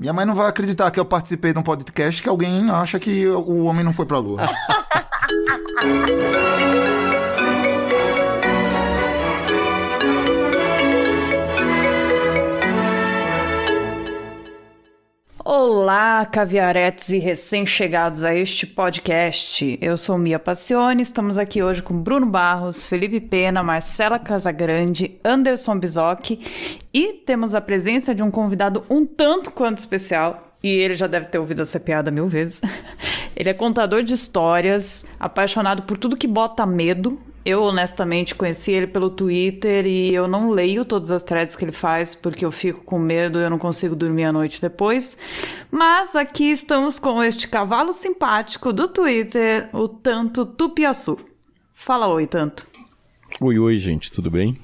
Minha mãe não vai acreditar que eu participei de um podcast que alguém acha que o homem não foi pra lua. Olá, caviaretes e recém-chegados a este podcast. Eu sou Mia Passione, estamos aqui hoje com Bruno Barros, Felipe Pena, Marcela Casagrande, Anderson Bizoc e temos a presença de um convidado um tanto quanto especial, e ele já deve ter ouvido essa piada mil vezes. Ele é contador de histórias, apaixonado por tudo que bota medo. Eu, honestamente, conheci ele pelo Twitter e eu não leio todas as threads que ele faz porque eu fico com medo e eu não consigo dormir à noite depois. Mas aqui estamos com este cavalo simpático do Twitter, o Tanto Tupiaçu. Fala oi, Tanto. Oi, oi, gente, tudo bem?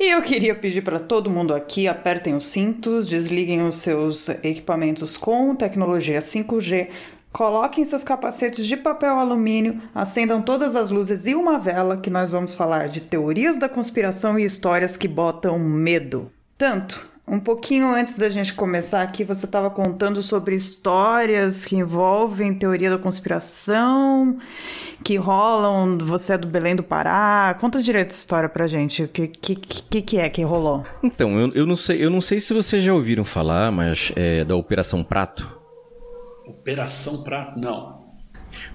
E eu queria pedir para todo mundo aqui, apertem os cintos, desliguem os seus equipamentos com tecnologia 5G, coloquem seus capacetes de papel alumínio, acendam todas as luzes e uma vela que nós vamos falar de teorias da conspiração e histórias que botam medo. Tanto um pouquinho antes da gente começar aqui, você estava contando sobre histórias que envolvem teoria da conspiração, que rolam. Você é do Belém do Pará. Conta direito essa história pra gente. O que, que, que, que é que rolou? Então, eu, eu, não sei, eu não sei se vocês já ouviram falar, mas é da Operação Prato. Operação Prato? Não.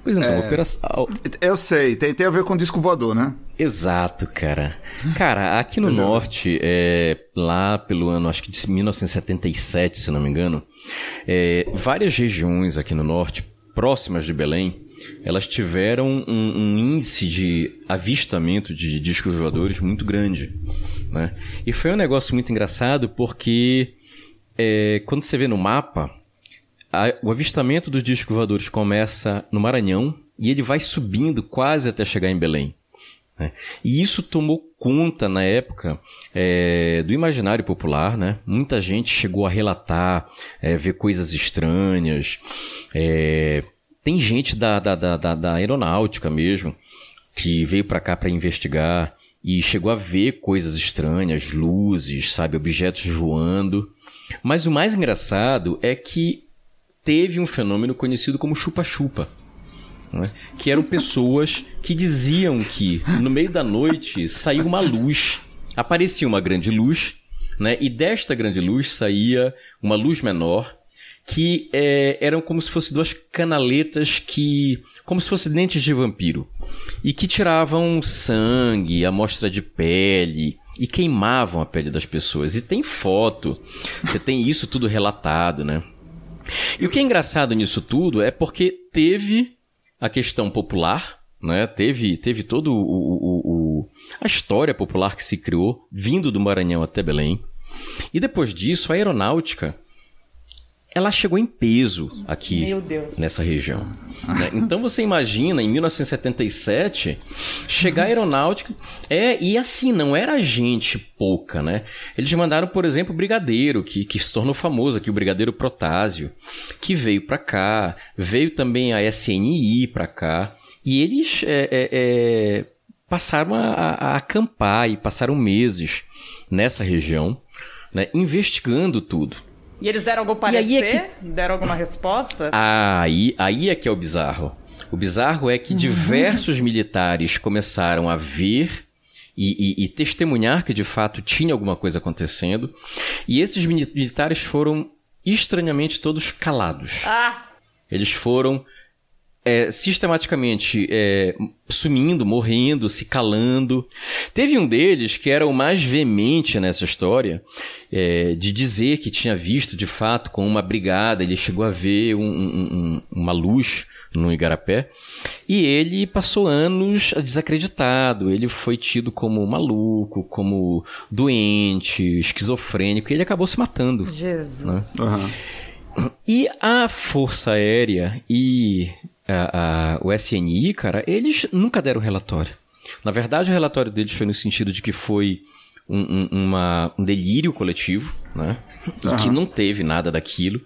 Pois então, é, operação. Eu sei, tem, tem a ver com disco voador, né? Exato, cara. Cara, aqui no norte, é, lá pelo ano, acho que de 1977, se não me engano, é, várias regiões aqui no norte, próximas de Belém, elas tiveram um, um índice de avistamento de discos voadores muito grande. Né? E foi um negócio muito engraçado porque é, quando você vê no mapa, a, o avistamento dos discos voadores começa no Maranhão e ele vai subindo quase até chegar em Belém. Né? E isso tomou conta na época é, do imaginário popular, né? Muita gente chegou a relatar, é, ver coisas estranhas. É, tem gente da, da, da, da, aeronáutica mesmo que veio para cá para investigar e chegou a ver coisas estranhas, luzes, sabe, objetos voando. Mas o mais engraçado é que teve um fenômeno conhecido como chupa-chupa. Né? Que eram pessoas que diziam que no meio da noite saiu uma luz, aparecia uma grande luz, né? e desta grande luz saía uma luz menor, que é, eram como se fossem duas canaletas que. como se fossem dentes de vampiro. E que tiravam sangue, amostra de pele e queimavam a pele das pessoas. E tem foto, você tem isso tudo relatado, né? E o que é engraçado nisso tudo é porque teve a questão popular, né? Teve, teve todo o, o, o, a história popular que se criou vindo do Maranhão até Belém. E depois disso, a aeronáutica ela chegou em peso aqui nessa região. Né? Então você imagina, em 1977, chegar a aeronáutica. É, e assim, não era gente pouca, né? Eles mandaram, por exemplo, o Brigadeiro, que, que se tornou famoso aqui, o Brigadeiro Protásio, que veio para cá, veio também a SNI para cá, e eles é, é, é, passaram a, a acampar e passaram meses nessa região, né, investigando tudo. E eles deram algum parecer? É que... Deram alguma resposta? Ah, aí, aí é que é o bizarro. O bizarro é que uhum. diversos militares começaram a ver e, e, e, testemunhar que de fato tinha alguma coisa acontecendo. E esses militares foram estranhamente todos calados. Ah! Eles foram é, sistematicamente é, sumindo, morrendo, se calando. Teve um deles que era o mais veemente nessa história, é, de dizer que tinha visto de fato com uma brigada, ele chegou a ver um, um, uma luz no Igarapé, e ele passou anos desacreditado, ele foi tido como maluco, como doente, esquizofrênico, e ele acabou se matando. Jesus. Né? Uhum. E a Força Aérea e a, a, o SNI, cara, eles nunca deram relatório. Na verdade, o relatório deles foi no sentido de que foi um, um, uma, um delírio coletivo, né? E uhum. que não teve nada daquilo.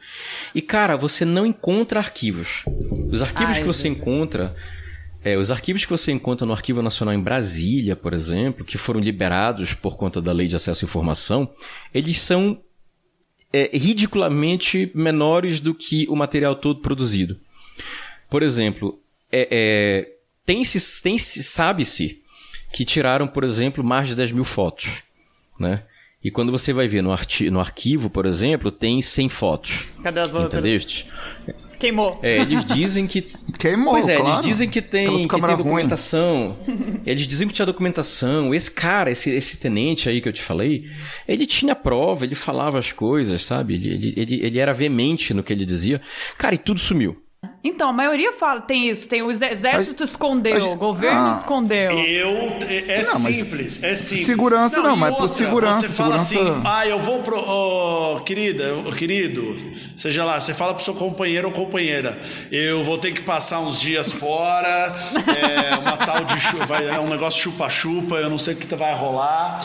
E, cara, você não encontra arquivos. Os arquivos Ai, que você encontra É, os arquivos que você encontra no Arquivo Nacional em Brasília, por exemplo, que foram liberados por conta da Lei de Acesso à Informação, eles são é, ridiculamente menores do que o material todo produzido. Por exemplo, é, é, tem-se, tem-se, sabe-se que tiraram, por exemplo, mais de 10 mil fotos, né? E quando você vai ver no, arti no arquivo, por exemplo, tem 100 fotos. Cadê as outras? Entendeu? Queimou. É, eles dizem que. Queimou, Pois é, claro. eles dizem que tem, que tem documentação. eles dizem que tinha documentação. Esse cara, esse, esse tenente aí que eu te falei, ele tinha prova, ele falava as coisas, sabe? Ele, ele, ele, ele era veemente no que ele dizia. Cara, e tudo sumiu. Então, a maioria fala, tem isso, tem o ex- exército escondeu, gente- o governo ah. escondeu. Eu, é, é Não, simples, é simples. segurança não, e mas outra, segurança, Você fala segurança- assim, ah, eu vou pro. ô, querida, ô, querido, seja lá, você fala pro seu companheiro ou companheira, eu vou ter que passar uns dias fora, é uma tal de. Vai, é um negócio chupa-chupa, eu não sei o que vai rolar.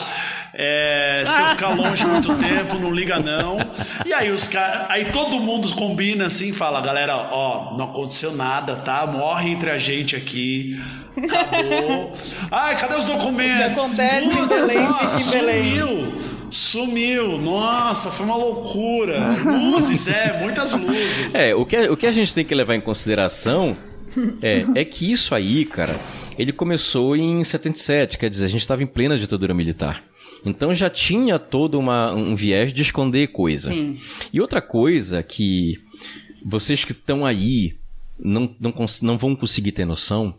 É, se eu ficar longe muito tempo, não liga não. E aí os caras. Aí todo mundo combina assim, fala, galera, ó, não aconteceu nada, tá? Morre entre a gente aqui. Acabou. Ai, cadê os documentos? Putz, nossa. Sumiu. Sumiu. Nossa, foi uma loucura. Luzes, é, muitas luzes. É, o que, o que a gente tem que levar em consideração é, é que isso aí, cara, ele começou em 77, quer dizer, a gente estava em plena ditadura militar. Então já tinha todo uma, um viés de esconder coisa. Sim. E outra coisa que vocês que estão aí não, não, não vão conseguir ter noção,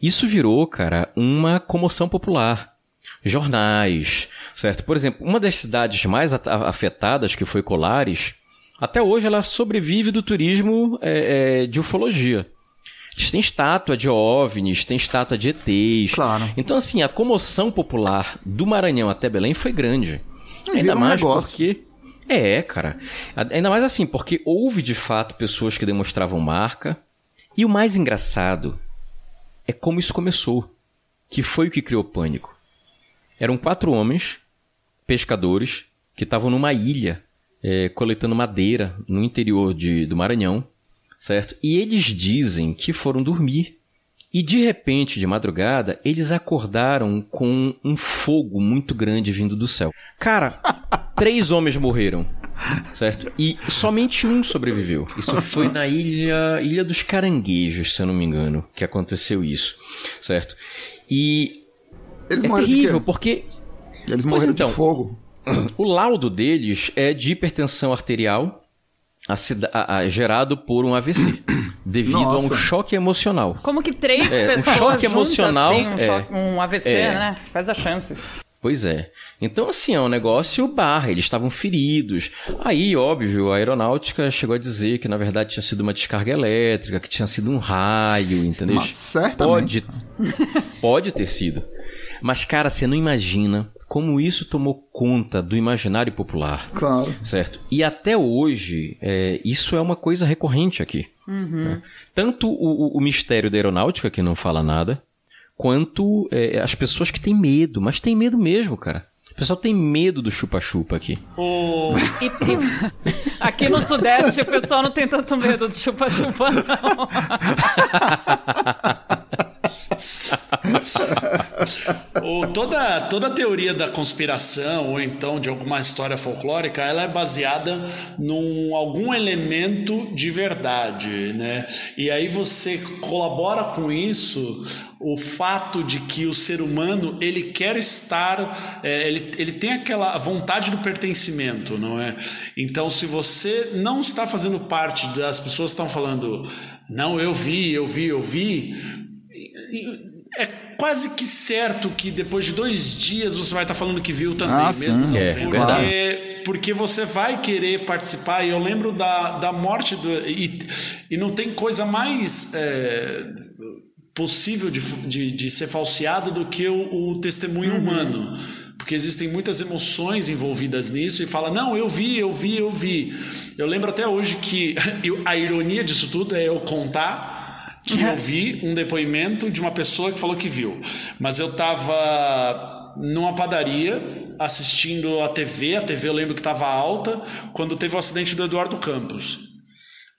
isso virou, cara, uma comoção popular. Jornais, certo? Por exemplo, uma das cidades mais afetadas, que foi Colares, até hoje ela sobrevive do turismo é, é, de ufologia. Têm estátua de OVNIs, tem estátua de ETs. Claro. Então, assim, a comoção popular do Maranhão até Belém foi grande. Vira Ainda mais porque. É, cara. Ainda mais assim, porque houve de fato pessoas que demonstravam marca. E o mais engraçado é como isso começou. Que foi o que criou pânico. Eram quatro homens, pescadores, que estavam numa ilha é, coletando madeira no interior de, do Maranhão, certo? E eles dizem que foram dormir. E de repente, de madrugada, eles acordaram com um fogo muito grande vindo do céu. Cara, três homens morreram, certo? E somente um sobreviveu. Isso foi na ilha, ilha dos Caranguejos, se eu não me engano, que aconteceu isso, certo? E Eles é terrível, porque Eles morreram então. de fogo. o laudo deles é de hipertensão arterial a- a- gerado por um AVC, devido a um Nossa. choque emocional. Como que três É, um pessoas choque juntas emocional, têm um, é. choque- um AVC, É. né? Quais as chances? Pois é. Então, assim, é um negócio barra, eles estavam feridos. Aí, óbvio, a aeronáutica chegou a dizer que, na verdade, tinha sido uma descarga elétrica, que tinha sido um raio, entendeu? Mas certamente. Pode, pode ter sido. Mas, cara, você não imagina como isso tomou conta do imaginário popular. Claro. Certo. E até hoje, é, isso é uma coisa recorrente aqui. né? Tanto o, o- mistério da aeronáutica, que não fala nada, quanto é, as pessoas que têm medo, mas tem medo mesmo, cara. O pessoal tem medo do chupa-chupa aqui. O, E- e- aqui no Sudeste o pessoal não tem tanto medo de chupa-chupa, não. o- toda, toda teoria da conspiração ou então de alguma história folclórica, ela é baseada num algum elemento de verdade, né? E aí você colabora com isso o fato de que o ser humano ele quer estar, é, ele, ele tem aquela vontade do pertencimento, não é? Então, se você não está fazendo parte das pessoas que estão falando, não, eu vi, eu vi, eu vi, é quase que certo que depois de dois dias você vai estar falando que viu também, Ah, mesmo sim. É, verdade. porque, porque você vai querer participar. E eu lembro da, da morte do. E, e não tem coisa mais. é, possível de, de, de ser falseada do que o, o testemunho humano. Porque existem muitas emoções envolvidas nisso e fala, não, eu vi, eu vi, eu vi. Eu lembro até hoje que a ironia disso tudo é eu contar que eu vi um depoimento de uma pessoa que falou que viu. Mas eu estava numa padaria assistindo a TV, a TV eu lembro que estava alta, quando teve o acidente do Eduardo Campos.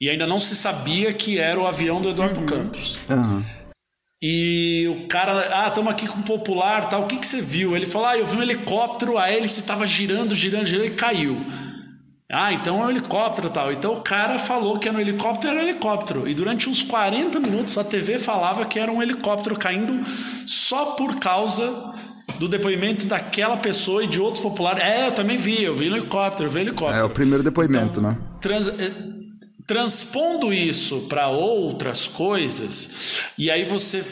E ainda não se sabia que era o avião do Eduardo Campos. Aham. E o cara, ah, estamos aqui com o popular, tal. O que, que você viu? Ele falou, ah, eu vi um helicóptero, a hélice estava girando, girando, girando e caiu. Ah, então é um helicóptero tal. Então o cara falou que era um helicóptero, era um helicóptero. E durante uns 40 minutos a TV falava que era um helicóptero caindo só por causa do depoimento daquela pessoa e de outros populares. É, eu também vi, eu vi helicóptero, eu vi helicóptero. É o primeiro depoimento, então, né? Trans, eh, transpondo isso para outras coisas, e aí você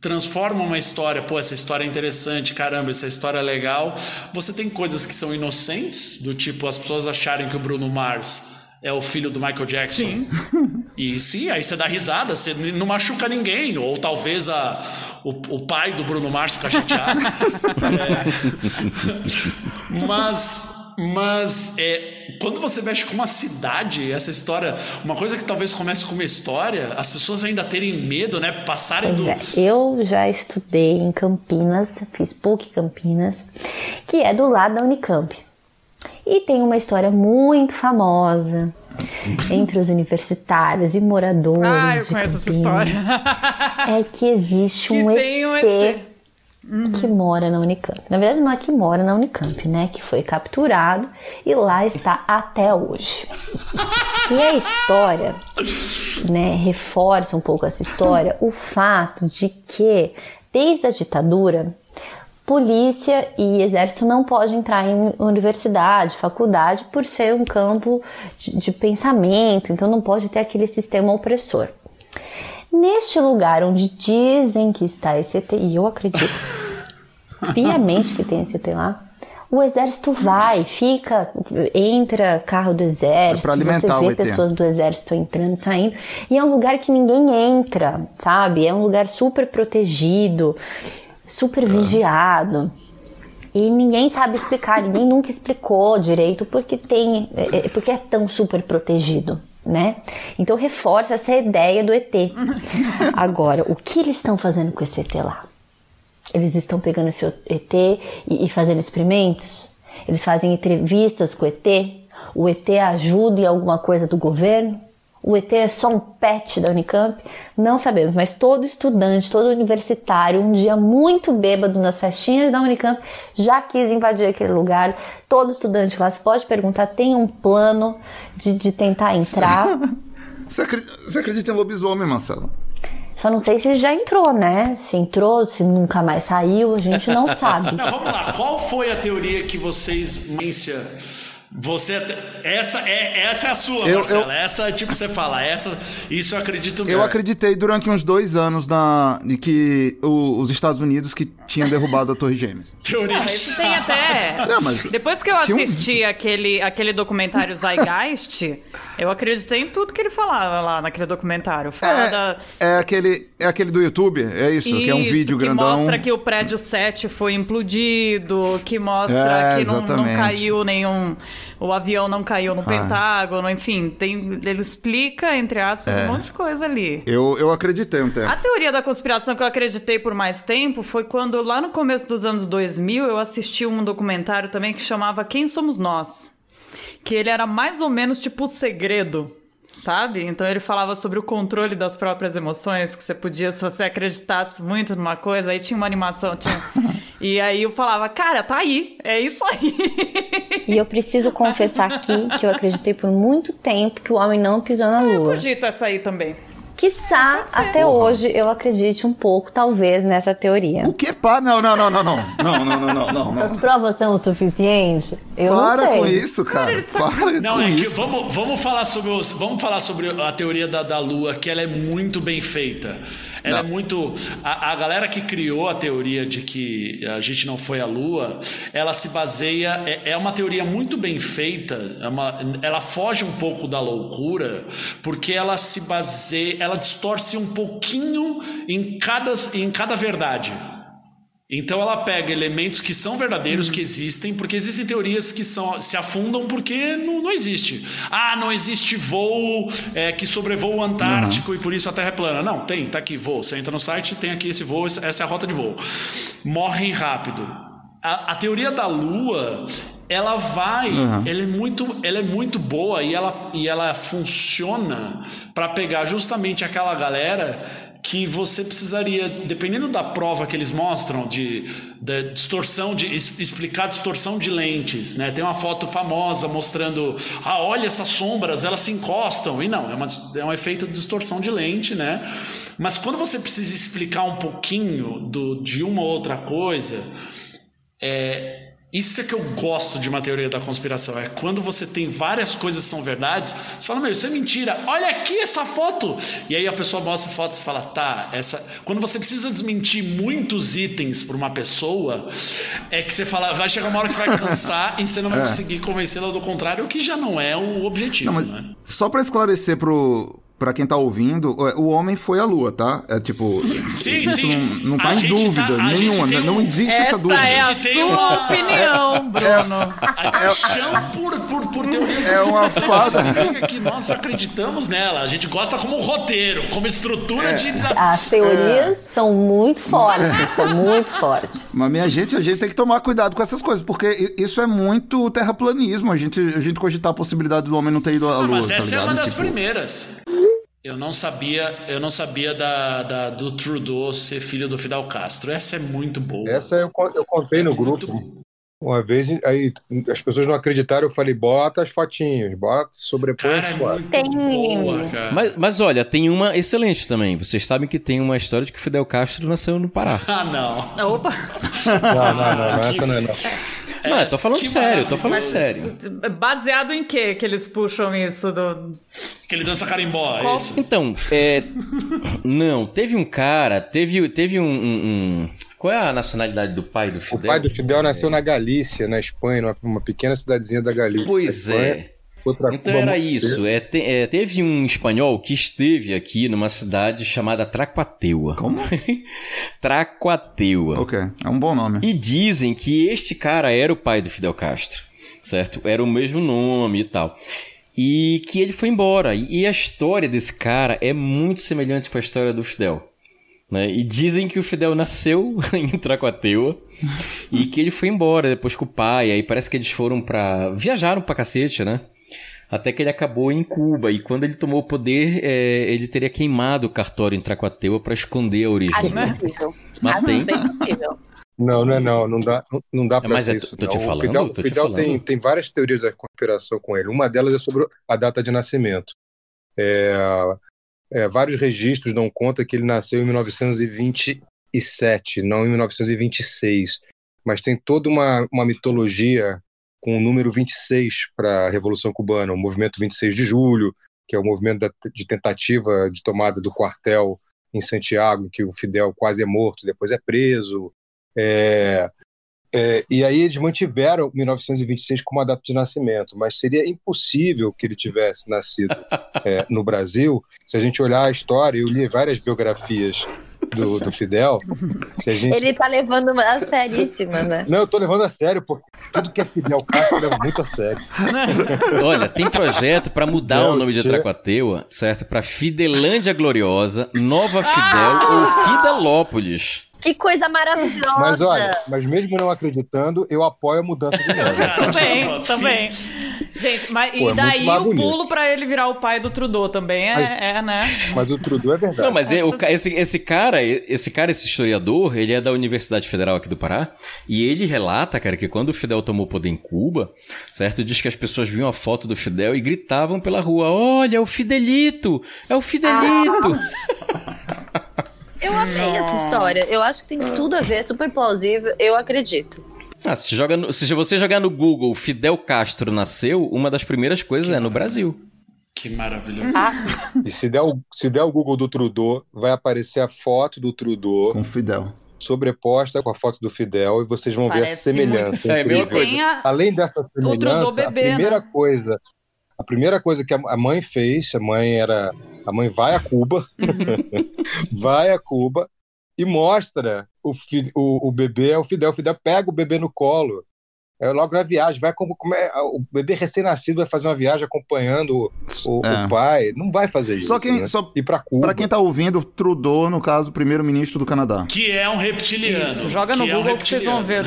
transforma uma história, pô, essa história é interessante, caramba, essa história é legal. Você tem coisas que são inocentes, do tipo as pessoas acharem que o Bruno Mars é o filho do Michael Jackson. Sim. E sim, aí você dá risada, você não machuca ninguém, ou talvez a, o, o pai do Bruno Mars fica chateado. é. Mas mas é, quando você mexe com uma cidade, essa história, uma coisa que talvez comece com uma história, as pessoas ainda terem medo, né? Passarem do. É, eu já estudei em Campinas, fiz PUC Campinas, que é do lado da Unicamp. E tem uma história muito famosa entre os universitários e moradores. Ah, eu de conheço Campinas, essa história. É que existe Que um tem um ET, ET. que mora na Unicamp. Na verdade, não é que mora na Unicamp, né? Que foi capturado e lá está até hoje. E a história, né, reforça um pouco essa história, o fato de que, desde a ditadura, polícia e exército não podem entrar em universidade, faculdade, por ser um campo de, de pensamento, então não pode ter aquele sistema opressor. Neste lugar onde dizem que está esse ET, e eu acredito piamente que tem esse ET lá, o exército vai, fica, entra carro do exército, alimentar você vê pessoas do exército entrando, saindo, e é um lugar que ninguém entra, sabe? É um lugar super protegido, super vigiado. E ninguém sabe explicar, ninguém nunca explicou direito porque tem, é, é, porque é tão super protegido, né? Então reforça essa ideia do ET. Agora, o que eles estão fazendo com esse ET lá? Eles estão pegando esse ET e, e fazendo experimentos? Eles fazem entrevistas com o ET? O ET ajuda em alguma coisa do governo? O ET é só um pet da Unicamp? Não sabemos, mas todo estudante, todo universitário, um dia muito bêbado nas festinhas da Unicamp, já quis invadir aquele lugar. Todo estudante lá, você pode perguntar, tem um plano de, de tentar entrar? Você acredita, você acredita em lobisomem, Marcelo? Só não sei se já entrou, né? Se entrou, se nunca mais saiu, a gente não sabe. Não, vamos lá. Qual foi a teoria que vocês. Você. Essa é, essa é a sua, Eu- Marcela. Essa, tipo, você fala, essa. Isso eu acredito Eu mesmo. acreditei durante uns dois anos na, de que o- os Estados Unidos que tinham derrubado a Torre Gêmeas. Teoria. Não, isso tem até. Não, mas Depois que eu tinha um- assisti aquele, aquele documentário Zeitgeist, eu acreditei em tudo que ele falava lá naquele documentário. Fala da. É, é aquele, é aquele do YouTube, é isso, que é um Isso, vídeo que grandão. mostra que o prédio 7 foi implodido, que mostra É, que não, não caiu nenhum. O avião não caiu no Ah. Pentágono, enfim, tem, ele explica, entre aspas, É. um monte de coisa ali. Eu, eu acreditei um tempo. A teoria da conspiração que eu acreditei por mais tempo foi quando, lá no começo dos anos 2000, eu assisti um documentário também que chamava Quem Somos Nós? Que ele era mais ou menos tipo o segredo, sabe? Então ele falava sobre o controle das próprias emoções, que você podia, se você acreditasse muito numa coisa, aí tinha uma animação, tinha... e aí eu falava, cara, tá aí, é isso aí. E eu preciso confessar aqui que eu acreditei por muito tempo que o homem não pisou na Eu lua. cogito essa aí também. Quiçá, até hoje, eu acredite um pouco, talvez, nessa teoria. O que pá? Não, não, não, não, não. Não, não, não, não, não. As provas são o suficiente? Eu Para não sei. com isso, cara. Só- Para Não, com é que isso. vamos, vamos falar sobre os- vamos falar sobre a teoria da, da Lua, que ela é muito bem feita. Ela é muito. A, a galera que criou a teoria de que a gente não foi à Lua, ela se baseia. É, é uma teoria muito bem feita. é uma- ela foge um pouco da loucura, porque ela se baseia. Ela distorce um pouquinho em cada, em cada verdade. Então ela pega elementos que são verdadeiros, que existem, porque existem teorias que são, se afundam porque não, não existe. Ah, não existe voo é, que sobrevoa o Antártico e por isso a Terra é plana. Não, tem, tá aqui, voo. Você entra no site, tem aqui esse voo, essa é a rota de voo. Morrem rápido. A, a teoria da Lua, ela vai, ela, é muito, ela é muito boa e ela, e ela funciona para pegar justamente aquela galera que você precisaria, dependendo da prova que eles mostram, de, de distorção, de explicar distorção de lentes, né? Tem uma foto famosa mostrando, ah, olha essas sombras, elas se encostam. E não, é, uma, é um efeito de distorção de lente, né? Mas quando você precisa explicar um pouquinho do, de uma ou outra coisa, é, isso é que eu gosto de uma teoria da conspiração. É quando você tem várias coisas que são verdades, você fala, meu, isso é mentira. Olha aqui essa foto. E aí a pessoa mostra a foto e fala, tá, essa. Quando você precisa desmentir muitos itens para uma pessoa, é que você fala, vai chegar uma hora que você vai cansar e você não vai é. conseguir convencê-la do contrário, o que já não é o objetivo. Não, né? Só para esclarecer pro, Pra quem tá ouvindo, é, o homem foi à lua, tá? É tipo. Sim, sim. Não, não tá em dúvida tá, nenhuma. Um... Não existe essa, essa dúvida. É a sua opinião, Bruno. A paixão por, por, por teorias é uma fada. significa que nós acreditamos nela. A gente gosta como roteiro, como estrutura é. de. As teorias é. são muito fortes, são muito fortes. Mas, minha gente, a gente tem que tomar cuidado com essas coisas, porque isso é muito terraplanismo. A gente, a gente cogitar a possibilidade do homem não ter ido à lua. mas tá essa ligado? é uma das tipo... primeiras. Eu não sabia, eu não sabia da, da, do Trudeau ser filho do Fidel Castro. Essa é muito boa. Essa eu, eu contei no é grupo. Muito... Uma vez, aí as pessoas não acreditaram, eu falei, bota as fotinhas, bota, sobrepõe cara, é tem... boa, cara. Mas, mas olha, tem uma excelente também. Vocês sabem que tem uma história de que Fidel Castro nasceu no Pará. ah, não. Opa! Não, não, não, não essa não é não. É, não, eu tô falando sério, eu tô falando sério. Baseado em que que eles puxam isso do. Que ele dança carimbó, é isso? Então, é. não, teve um cara, teve, teve um, um, um. Qual é a nacionalidade do pai do Fidel? O pai do Fidel nasceu na Galícia, na Espanha, numa pequena cidadezinha da Galícia. Pois é. então era isso. É, te, é, teve um espanhol que esteve aqui numa cidade chamada Tracuateua. Como? Tracuateua. Ok, é um bom nome. E dizem que este cara era o pai do Fidel Castro, certo? Era o mesmo nome e tal. E que ele foi embora. E a história desse cara é muito semelhante com a história do Fidel. Né? E dizem que o Fidel nasceu em Tracuateua e que ele foi embora depois com o pai. Aí parece que eles foram para viajaram pra cacete, né? até que ele acabou em Cuba. E quando ele tomou o poder, é, ele teria queimado o cartório em Tracuateua para esconder a origem. Acho possível. Mas Acho tem. bem possível. Não, não é não, não dá, não dá para ser é, isso. Tô te falando, o Fidel, tô Fidel te tem, tem várias teorias da conspiração com ele. Uma delas é sobre a data de nascimento. É, é, vários registros dão conta que ele nasceu em 1927, não em 1926. Mas tem toda uma, uma mitologia com o número 26 para a Revolução Cubana, o movimento 26 de julho, que é o movimento de tentativa de tomada do quartel em Santiago, que o Fidel quase é morto, depois é preso. É, é, e aí eles mantiveram 1926 como a data de nascimento, mas seria impossível que ele tivesse nascido é, no Brasil. Se a gente olhar a história, eu li várias biografias do, do Fidel. Gente... Ele tá levando a seríssima, né? Não, eu tô levando a sério, porque tudo que é Fidel Castro leva muito a sério. Olha, tem projeto para mudar Não, o nome de Tracuateua, certo? Para Fidelândia Gloriosa, Nova Fidel ah! ou Fidelópolis. Que coisa maravilhosa! Mas olha, mas mesmo não acreditando, eu apoio a mudança de nome. também, também. Gente, mas Pô, e é daí o pulo para ele virar o pai do Trudeau também é, mas, é, né? Mas o Trudeau é verdade. Não, mas é, o, esse, esse cara, esse cara, esse historiador, ele é da Universidade Federal aqui do Pará, e ele relata, cara, que quando o Fidel tomou poder em Cuba, certo? Diz que as pessoas viam a foto do Fidel e gritavam pela rua: "Olha, é o Fidelito! É o Fidelito!" Ah. Eu amei essa história. Eu acho que tem tudo a ver, é super plausível. Eu acredito. Ah, se, joga no, se você jogar no Google Fidel Castro nasceu, uma das primeiras coisas que é no Brasil. Que maravilhoso. Ah. E se der, o, se der o Google do Trudeau, vai aparecer a foto do Trudeau. Com Fidel. Sobreposta com a foto do Fidel e vocês vão Parece ver a semelhança. Muito... É a mesma coisa. Além dessa semelhança, bebê, a primeira né? coisa, a primeira coisa que a mãe fez, a mãe era a mãe vai a Cuba, vai a Cuba e mostra o, o, o bebê, é o Fidel. O Fidel pega o bebê no colo é, logo na viagem. Vai como, como é, o bebê recém-nascido vai fazer uma viagem acompanhando o, é. o, pai. Não vai fazer isso. Só quem, né? só, pra Cuba. Pra quem tá ouvindo, Trudeau, no caso, primeiro-ministro do Canadá. Que é um reptiliano. Isso, joga no Google é um que vocês vão ver.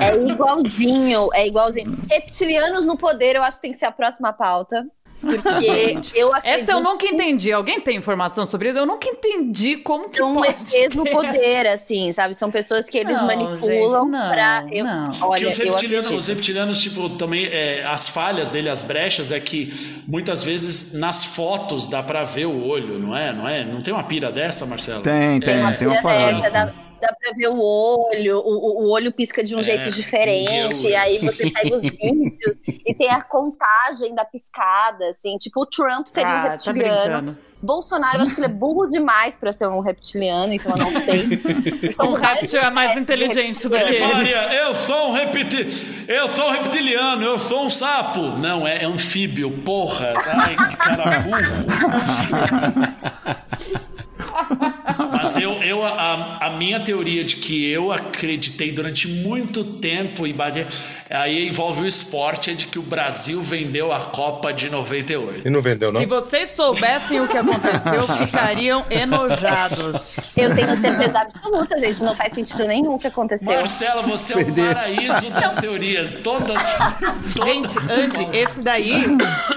É. é igualzinho, é igualzinho. Reptilianos no poder, eu acho que tem que ser a próxima pauta. Porque eu acredito Essa eu nunca entendi. Alguém tem informação sobre isso? Eu nunca entendi como que são pode ETs no poder, assim, sabe? São pessoas que eles Não, manipulam gente, não, pra. Eu, não. Olha, que os eu reptilianos, os reptilianos, tipo, também, é, as falhas dele, as brechas, é que muitas vezes nas fotos dá pra ver o olho, não é? Não é? Não tem uma pira dessa, Marcelo? Tem, tem, Uma tem uma pira parada. dessa, dá pra ver o olho, o, o- o olho pisca de um É, jeito diferente, ninguém- aí você pega os vídeos e tem a contagem da piscada, assim, tipo, o Trump seria um Ah, tá reptiliano. brincando. Bolsonaro, eu acho que ele é burro demais pra ser um reptiliano, então eu não sei. Um vários réptil é mais inteligente do reptiliano. Ele que ele. falaria, eu sou um repti... eu sou um reptiliano, eu sou um sapo. Não, é anfíbio, porra. Ai, que cara burro. Mas eu, eu a, a minha teoria de que eu acreditei durante muito tempo e bate- aí envolve o esporte é de que o Brasil vendeu a Copa de 98. E não vendeu, não? Se vocês soubessem o que aconteceu, ficariam enojados. Eu tenho certeza absoluta, gente. Não faz sentido nenhum o que aconteceu. Marcela, você é o paraíso das teorias. Todas. Gente, todas. Andy, esse daí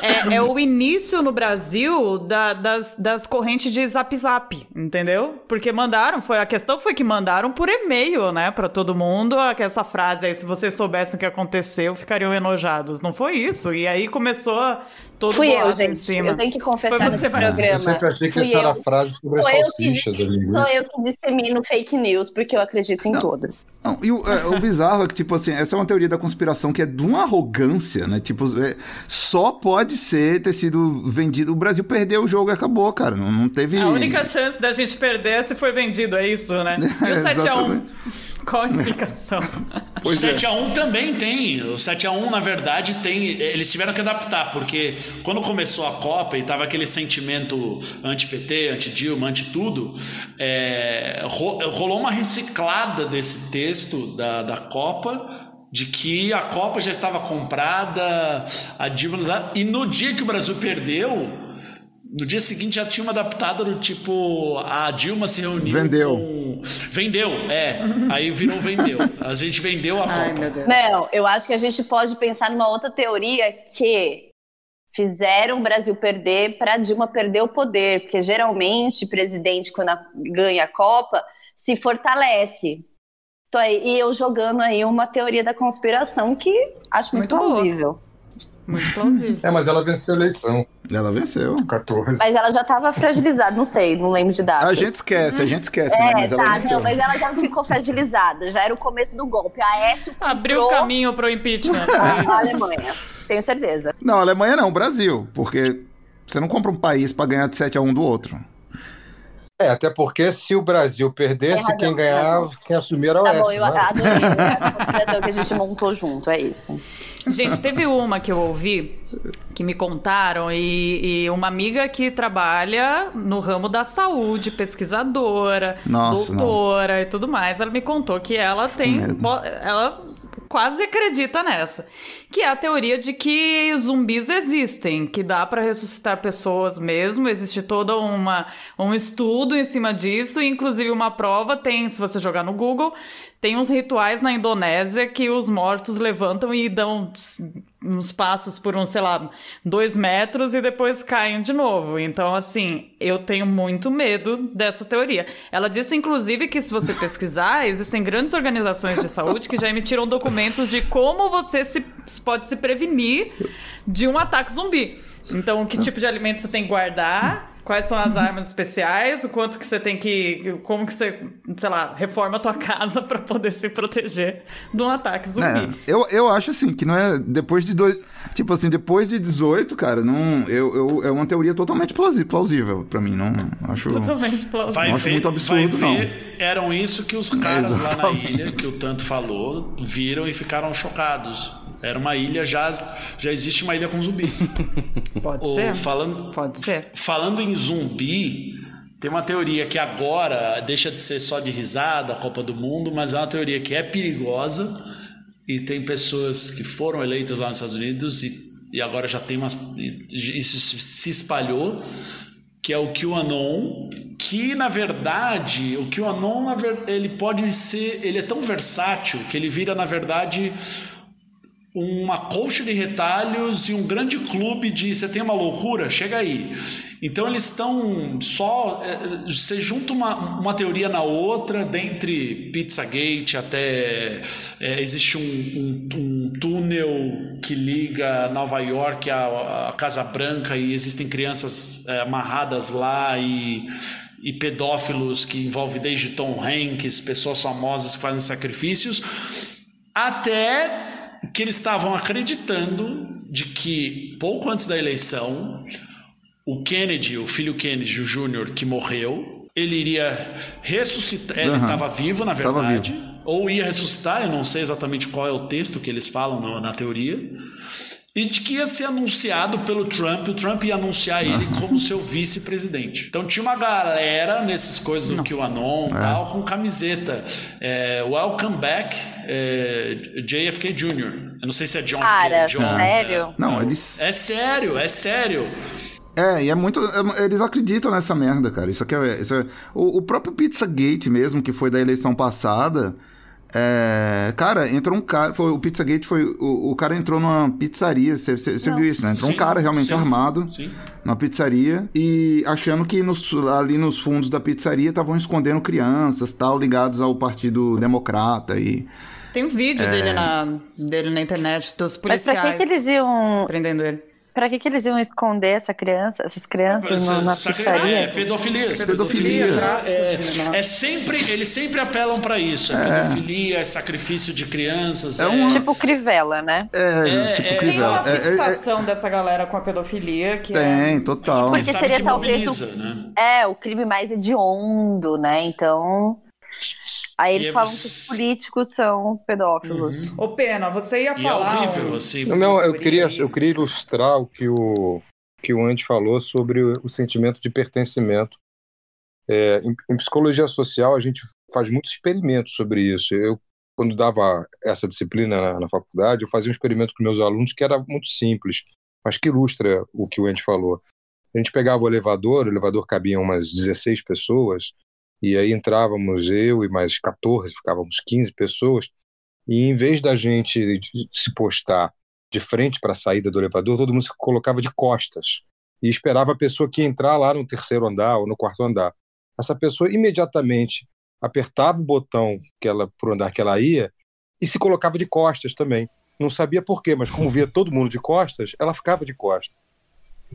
é, é o início no Brasil da- das, das correntes de zap zap, entendeu? Porque mandaram, foi, a questão foi que mandaram por e-mail, né, pra todo mundo, essa frase aí, se vocês soubessem o que aconteceu, ficariam enojados. Não foi isso? E aí começou todo Fui eu, gente. cima. Eu tenho que confessar Foi nesse programa. Eu sempre achei que Fui essa era eu. a frase sobre as Sou eu, que, salsichas, sou eu que dissemino fake news, porque eu acredito em todas. Não, e o, é, o bizarro é que, tipo assim, essa é uma teoria da conspiração que é de uma arrogância, né? Tipo, é, só pode ser ter sido vendido. O Brasil perdeu o jogo e acabou, cara. Não, não teve. A única chance da gente perder é se foi vendido, é isso, né? E o É, 7x1? Qual a explicação? O Pois é. 7x1 também tem. O 7x1, na verdade, tem. Eles tiveram que adaptar, porque quando começou a Copa e tava aquele sentimento anti-PT, anti-Dilma, anti-tudo, é, ro- rolou uma reciclada desse texto da, da Copa. De que a Copa já estava comprada, a Dilma. E no dia que o Brasil perdeu, no dia seguinte já tinha uma adaptada do tipo a Dilma se reuniu Vendeu. com vendeu, é. Aí virou vendeu. A gente vendeu a Ai, Copa. meu Deus. Não, eu acho que a gente pode pensar numa outra teoria que fizeram o Brasil perder para Dilma perder o poder, porque geralmente presidente quando a- ganha a Copa se fortalece. Tô aí, e eu jogando aí uma teoria da conspiração que acho muito, Muito boa. Muito plausível. É, mas ela venceu a eleição, Ela venceu. 14. Mas ela já estava fragilizada, não sei, não lembro de datas. A gente esquece, a gente esquece, né? É, Mas ela tá, venceu. não, mas ela já ficou fragilizada, já era o começo do golpe. A Aécio comprou Abriu o caminho pro impeachment. é a. Alemanha, tenho certeza. Não, Alemanha não, Brasil. Porque você não compra um país pra ganhar de 7 a 1 do outro. É, até porque se o Brasil perdesse, razão, quem ganhar, quem assumir era o Tá bom, Oeste, eu não era? adorei a conspiração que a gente montou junto, é isso. Gente, teve uma que eu ouvi que me contaram e, e uma amiga que trabalha no ramo da saúde, pesquisadora, Nossa, doutora e tudo mais. Ela me contou que ela tem, ela quase acredita nessa, que é a teoria de que zumbis existem, que dá pra ressuscitar pessoas mesmo. Existe todo uma, um estudo em cima disso, inclusive uma prova tem, se você jogar no Google, tem uns rituais na Indonésia que os mortos levantam e dão uns passos por uns, sei lá, dois metros e depois caem de novo. Então, assim, eu tenho muito medo dessa teoria. Ela disse, inclusive, que se você pesquisar, existem grandes organizações de saúde que já emitiram documentos de como você se, pode se prevenir de um ataque zumbi. Então, que tipo de alimento você tem que guardar, quais são as armas especiais, o quanto que você tem que. Como que você, sei lá, reforma a tua casa pra poder se proteger de um ataque zumbi. É, eu, eu acho assim, que não é. Depois de dois. Tipo assim, depois de 18, cara, não. Eu, eu, é uma teoria totalmente plausível pra mim. Não acho. Totalmente plausível. Vai Não acho ver, muito absurdo, vai não. ver, eram isso que os caras lá na ilha, que o Tanto falou, viram e ficaram chocados. Era uma ilha, já, já existe uma ilha com zumbis. Pode O- ser? falando, Pode ser. Falando em zumbi, tem uma teoria que agora deixa de ser só de risada, a Copa do Mundo, mas é uma teoria que é perigosa e tem pessoas que foram eleitas lá nos Estados Unidos e, e agora já tem umas. Isso se espalhou, que é o QAnon, que na verdade, o QAnon ele pode ser, ele é tão versátil que ele vira na verdade uma colcha de retalhos e um grande clube de você tem uma loucura, chega aí. Então eles estão só. É, você junta uma, uma teoria na outra, dentre Pizzagate até. É, existe um, um, um, túnel que liga Nova York à, à Casa Branca e existem crianças é, amarradas lá e e pedófilos que envolve desde Tom Hanks, pessoas famosas que fazem sacrifícios, até que eles estavam acreditando de que pouco antes da eleição, o Kennedy, o filho Kennedy, o Júnior, que morreu, ele iria ressuscitar. Ele estava vivo, na verdade. Vivo. Ou ia ressuscitar, eu não sei exatamente qual é o texto que eles falam na teoria e de que ia ser anunciado pelo Trump, o Trump ia anunciar ele como seu vice-presidente. Então tinha uma galera nesses coisas do QAnon e é. tal, com camiseta. É, Welcome back, é, JFK Jr. Eu não sei se é John Cara, F. John. sério? Não, eles... É sério, é sério. É, e é muito. É, eles acreditam nessa merda, cara. Isso aqui é. Isso é o, o próprio Pizzagate mesmo, que foi da eleição passada. É, cara, entrou um cara. Foi, o Pizzagate foi. O, o cara entrou numa pizzaria. Você viu isso, né? Entrou sim, um cara realmente sim, armado sim. numa pizzaria e achando que nos, ali nos fundos da pizzaria estavam escondendo crianças tal, ligados ao Partido Democrata e. Tem um vídeo é... dele, na, dele na internet dos policiais. Mas pra que, que eles iam. Prendendo ele. Pra que, que eles iam esconder essa criança, essas crianças na, na pizzaria? É pedofilia. É pedofilia. É, é, sempre, eles sempre apelam para isso. É, é, pedofilia, é sacrifício de crianças. É, um... Tipo Crivella, né? É, tipo é, Crivella. Tem uma fixação dessa galera com a pedofilia que Tem, total. Porque seria talvez o, né? é, o crime mais hediondo, né? Então... Aí eles falam que os políticos são pedófilos. Uhum. Ô, Pena, você ia e é falar. É horrível, assim. Não, eu queria, eu queria ilustrar o que o, que o Andy falou sobre o, o sentimento de pertencimento. É, em, em, psicologia social, a gente faz muitos experimentos sobre isso. Eu, quando dava essa disciplina na, na faculdade, eu fazia um experimento com meus alunos que era muito simples, mas que ilustra o que o Andy falou. A gente pegava o elevador, o elevador cabia umas 16 pessoas, e aí entrávamos eu e mais 14, ficávamos 15 pessoas, e em vez da gente se postar de frente para a saída do elevador, todo mundo se colocava de costas e esperava a pessoa que ia entrar lá no terceiro andar ou no quarto andar. Essa pessoa imediatamente apertava o botão que ela pro andar que ela ia e se colocava de costas também. Não sabia por quê, mas como via todo mundo de costas, ela ficava de costas.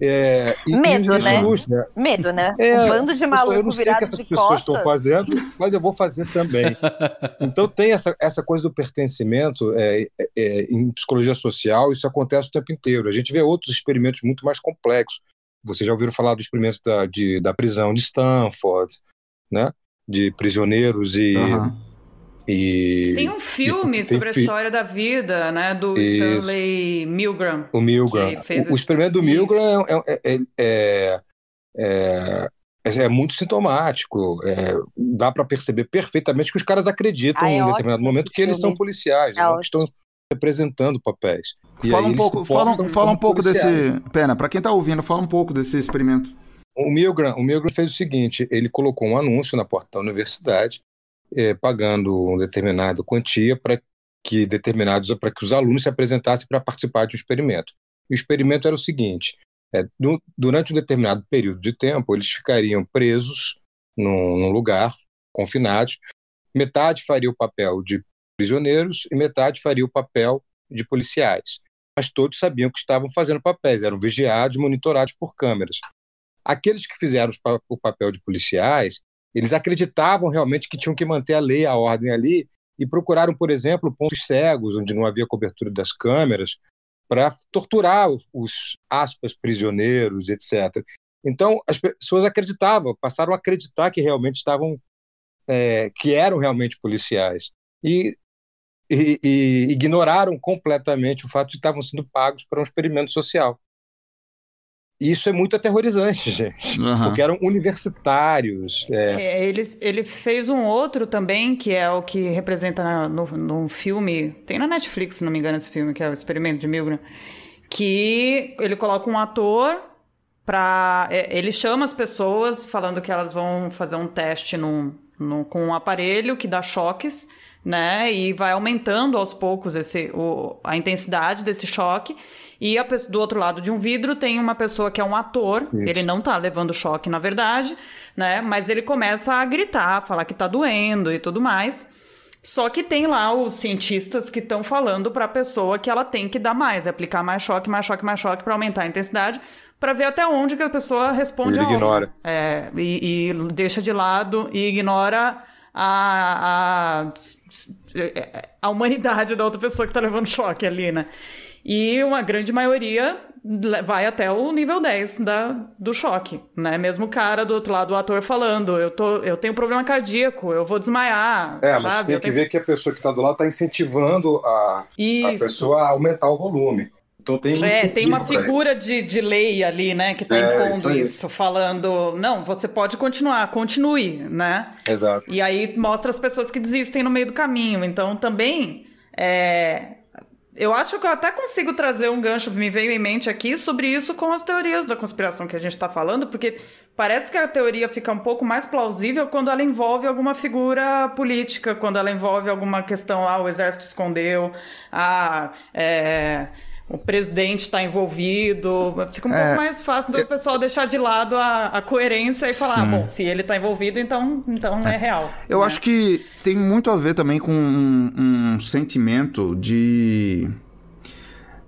É, Medo, né? né? Medo, né? É, um bando de maluco virado de costas. que pessoas estão fazendo, mas eu vou fazer também. então tem essa, essa coisa do pertencimento é, é, é, em psicologia social, isso acontece o tempo inteiro. A gente vê outros experimentos muito mais complexos. Vocês já ouviram falar do experimento da, de, da prisão de Stanford, né? De prisioneiros e... Uhum e, tem um filme sobre a história da vida, né, do Isso. Stanley Milgram. O Milgram. O, o experimento do Milgram é, é, é, é, é, muito sintomático. dá para perceber perfeitamente que os caras acreditam ah, em determinado momento que eles são policiais, é que estão representando papéis. fala um pouco, fala, fala um pouco desse. Pena, para quem está ouvindo, fala um pouco desse experimento. O Milgram, o Milgram fez o seguinte: ele colocou um anúncio na porta da universidade é, pagando uma determinada quantia para que determinados para que os alunos se apresentassem para participar de um experimento. o experimento era o seguinte: é, do, durante um determinado período de tempo, eles ficariam presos num, num lugar, confinados. Metade faria o papel de prisioneiros e metade faria o papel de policiais. Mas todos sabiam que estavam fazendo papéis, eram vigiados, monitorados por câmeras. Aqueles que fizeram o papel de policiais eles acreditavam realmente que tinham que manter a lei, a ordem ali, e procuraram, por exemplo, pontos cegos, onde não havia cobertura das câmeras, para torturar os, aspas, prisioneiros, etc. Então, as pessoas acreditavam, passaram a acreditar que realmente estavam, é, que eram realmente policiais. E, e, e ignoraram completamente o fato de que estavam sendo pagos para um experimento social isso é muito aterrorizante, gente. Uhum. Porque eram universitários. É. É, ele, ele fez um outro também, que é o que representa no, no filme. Tem na Netflix, se não me engano, esse filme, que é o Experimento de Milgram. Que ele coloca um ator para. É, ele chama as pessoas falando que elas vão fazer um teste num, num, com um aparelho que dá choques né? E vai aumentando aos poucos esse, o, a intensidade desse choque. E a, do outro lado de um vidro tem uma pessoa que é um ator, Isso. ele não tá levando choque, na verdade, né? Mas ele começa a gritar, falar que tá doendo e tudo mais. Só que tem lá os cientistas que estão falando para a pessoa que ela tem que dar mais, aplicar mais choque, mais choque, mais choque para aumentar a intensidade, para ver até onde que a pessoa responde Ele ignora. É, e, e, deixa de lado e ignora a, a, a humanidade da outra pessoa que tá levando choque ali, né? E uma grande maioria vai até o nível 10 da, do choque, né? Mesmo o cara do outro lado, o ator falando, eu, tô, eu tenho problema cardíaco, eu vou desmaiar, É, sabe? mas tem eu que tenho... ver que a pessoa que está do lado está incentivando a, a pessoa a aumentar o volume. Então tem, é, tem uma figura de, de lei ali, né, que está É, impondo isso isso, falando, não, você pode continuar, continue, né? Exato. E aí mostra as pessoas que desistem no meio do caminho. Então também é, eu acho que eu até consigo trazer um gancho, me veio em mente aqui, sobre isso com as teorias da conspiração que a gente está falando, porque parece que a teoria fica um pouco mais plausível quando ela envolve alguma figura política, quando ela envolve alguma questão, ah, o exército escondeu, ah, é, o presidente está envolvido. Fica um É, pouco mais fácil do pessoal deixar de lado a, a coerência e falar, ah, bom, se ele está envolvido, então, então é, real. Eu né? acho que tem muito a ver também com um, um sentimento de.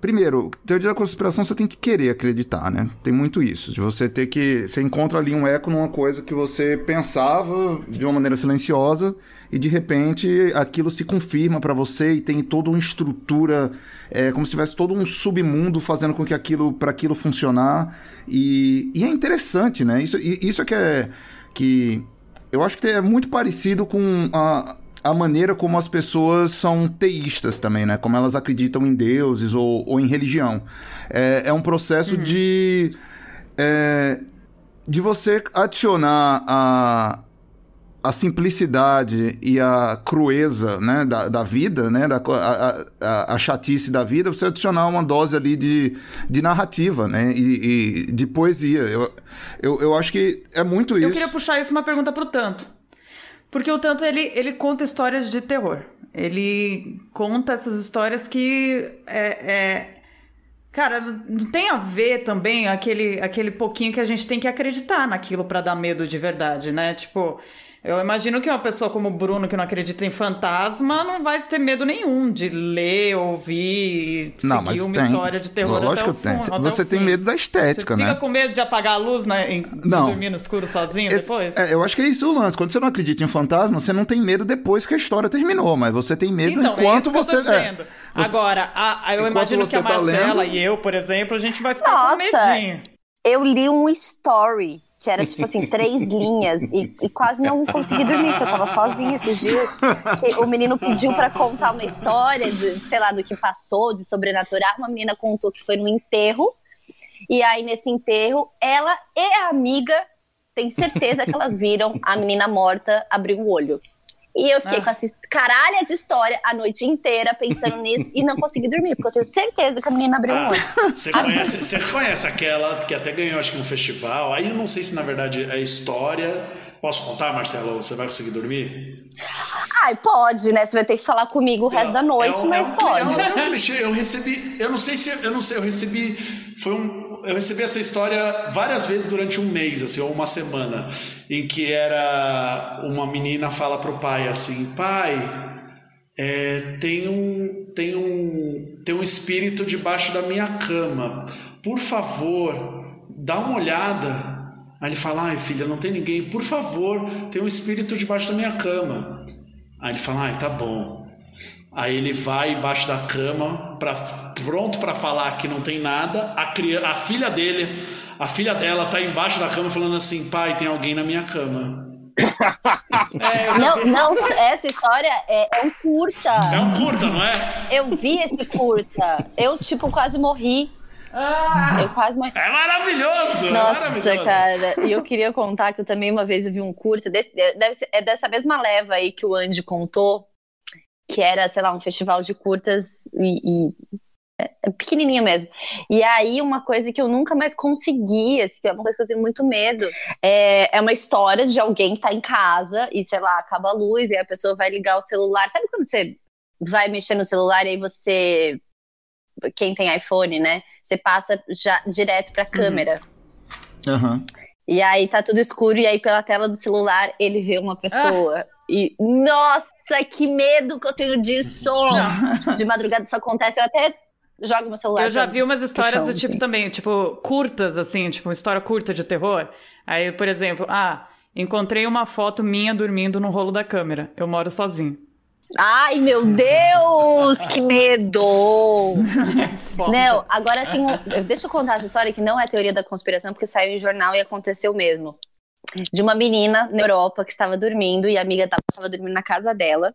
Primeiro, teoria da conspiração você tem que querer acreditar, né? Tem muito isso. De você ter que. Você encontra ali um eco numa coisa que você pensava de uma maneira silenciosa e de repente aquilo se confirma pra você e tem toda uma estrutura, é, como se tivesse todo um submundo fazendo com que aquilo para aquilo funcionar. E, e é interessante, né? Isso, isso é que é. Que eu acho que é muito parecido com a, a maneira como as pessoas são teístas também, né? Como elas acreditam em deuses ou, ou em religião. É, é um processo de. é, de você adicionar a, a simplicidade e a crueza né, da, da vida, né, da, a, a, a chatice da vida, você adicionar uma dose ali de, de narrativa né, e, e de poesia. Eu, eu, eu acho que é muito isso. Eu queria puxar isso uma pergunta pro Tanto. Porque o Tanto, ele, ele conta histórias de terror. Ele conta essas histórias que é, é- Cara, não tem a ver também aquele, aquele pouquinho que a gente tem que acreditar naquilo pra dar medo de verdade, né? Tipo, eu imagino que uma pessoa como o Bruno, que não acredita em fantasma, não vai ter medo nenhum de ler, ouvir, Não, seguir mas uma tem. história de terror Lógico até o que tem. Você tem fim. medo da estética, Você né? fica com medo de apagar a luz, né? em- De Não. dormir no escuro sozinho Esse- depois? é, eu acho que é isso o lance. Quando você não acredita em fantasma, você não tem medo depois que a história terminou, mas você tem medo Então, enquanto é isso que você. eu tô é, você- Agora, a- a- eu enquanto imagino que a você tá Marcela lendo- e eu, por exemplo, a gente vai ficar com Nossa. medinho. Eu li um story que era tipo assim, três linhas e, e quase não consegui dormir, porque eu tava sozinha esses dias. Que o menino pediu pra contar uma história de, de, sei lá, do que passou, de sobrenatural. Uma menina contou que foi no enterro. E aí, nesse enterro, ela e a amiga tem certeza que elas viram a menina morta abrir o olho. E eu fiquei Ah. com essa caralha de história a noite inteira pensando nisso e não consegui dormir, porque eu tenho certeza que a menina abriu o olho. Você conhece, você conhece aquela que até ganhou, acho que um festival? Aí eu não sei se na verdade é história. Posso contar, Marcelo? Você vai conseguir dormir? Ai, pode, né? Você vai ter que falar comigo o resto da noite, É um- mas é um, pode. É um, é um clichê. Eu recebi. Eu não sei se. Eu não sei, eu recebi. Foi um. Eu recebi essa história várias vezes durante um mês, assim, ou uma semana, em que era uma menina fala pro pai assim, pai, é, tem um tem um tem um espírito debaixo da minha cama. Por favor, dá uma olhada. Aí ele fala, ai filha, não tem ninguém. Por favor, tem um espírito debaixo da minha cama. Aí ele fala, ai tá bom. Aí ele vai embaixo da cama, pra, pronto para falar que não tem nada. A, criança, a filha dele, a filha dela tá embaixo da cama falando assim, pai, tem alguém na minha cama. Não, não, essa história é, é um curta. É um curta, não é? Eu vi esse curta. Eu, tipo, quase morri. Eu quase morri. É maravilhoso! é Nossa, maravilhoso. cara. E eu queria contar que eu também uma vez eu vi um curta. Desse, deve ser, é dessa mesma leva aí que o Andy contou. Que era, sei lá, um festival de curtas. E, e, É, pequenininha mesmo. E aí, uma coisa que eu nunca mais consegui, assim, que é uma coisa que eu tenho muito medo, é, é uma história de alguém que tá em casa e, sei lá, acaba a luz e a pessoa vai ligar o celular. Sabe quando você vai mexer no celular e aí você. Quem tem iPhone, né? Você passa já direto pra câmera. Aham. E aí tá tudo escuro, e aí pela tela do celular ele vê uma pessoa. E, nossa, que medo que eu tenho disso! De madrugada isso acontece, eu até jogo meu celular. Eu já vi umas histórias chão, do tipo assim. também, tipo, curtas, assim, tipo, uma história curta de terror. Aí, por exemplo, ah, encontrei uma foto minha dormindo no rolo da câmera. Eu moro sozinho. Ai, meu Deus, que medo! Foda. Não, agora tem um. Deixa eu contar essa história que não é teoria da conspiração, porque saiu em jornal e aconteceu mesmo. De uma menina na Europa que estava dormindo e a amiga dela estava dormindo na casa dela.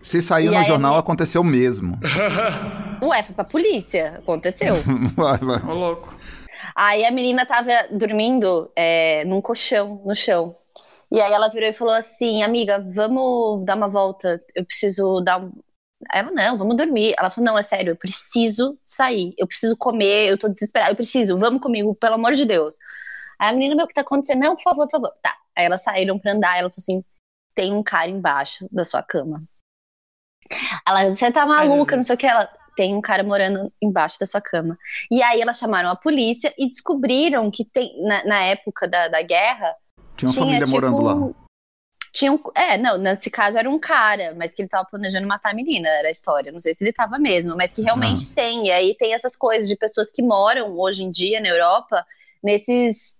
Se saiu E no jornal, amigo? aconteceu mesmo. Ué, foi pra polícia. Aconteceu. Vai, vai. Ô, louco. Aí a menina tava dormindo é, num colchão, no chão. E aí ela virou e falou assim, amiga, vamos dar uma volta. Eu preciso dar um. Ela, não, vamos dormir. Ela falou, não, é sério, eu preciso sair. Eu preciso comer, eu tô desesperada. Eu preciso, vamos comigo, pelo amor de Deus. Aí a menina, meu, o que tá acontecendo? Não, por favor, por favor. Tá. Aí elas saíram pra andar. Ela falou assim, tem um cara embaixo da sua cama. Ela, você tá maluca, Jesus. não sei o que. Ela, tem um cara morando embaixo da sua cama. E aí elas chamaram a polícia e descobriram que tem, na, na época da, da guerra, Tinha uma tinha, família tipo, morando lá. Tinha um, é, não, nesse caso era um cara, mas que ele tava planejando matar a menina, era a história. Não sei se ele tava mesmo, mas que realmente tem. E aí tem essas coisas de pessoas que moram hoje em dia na Europa, nesses.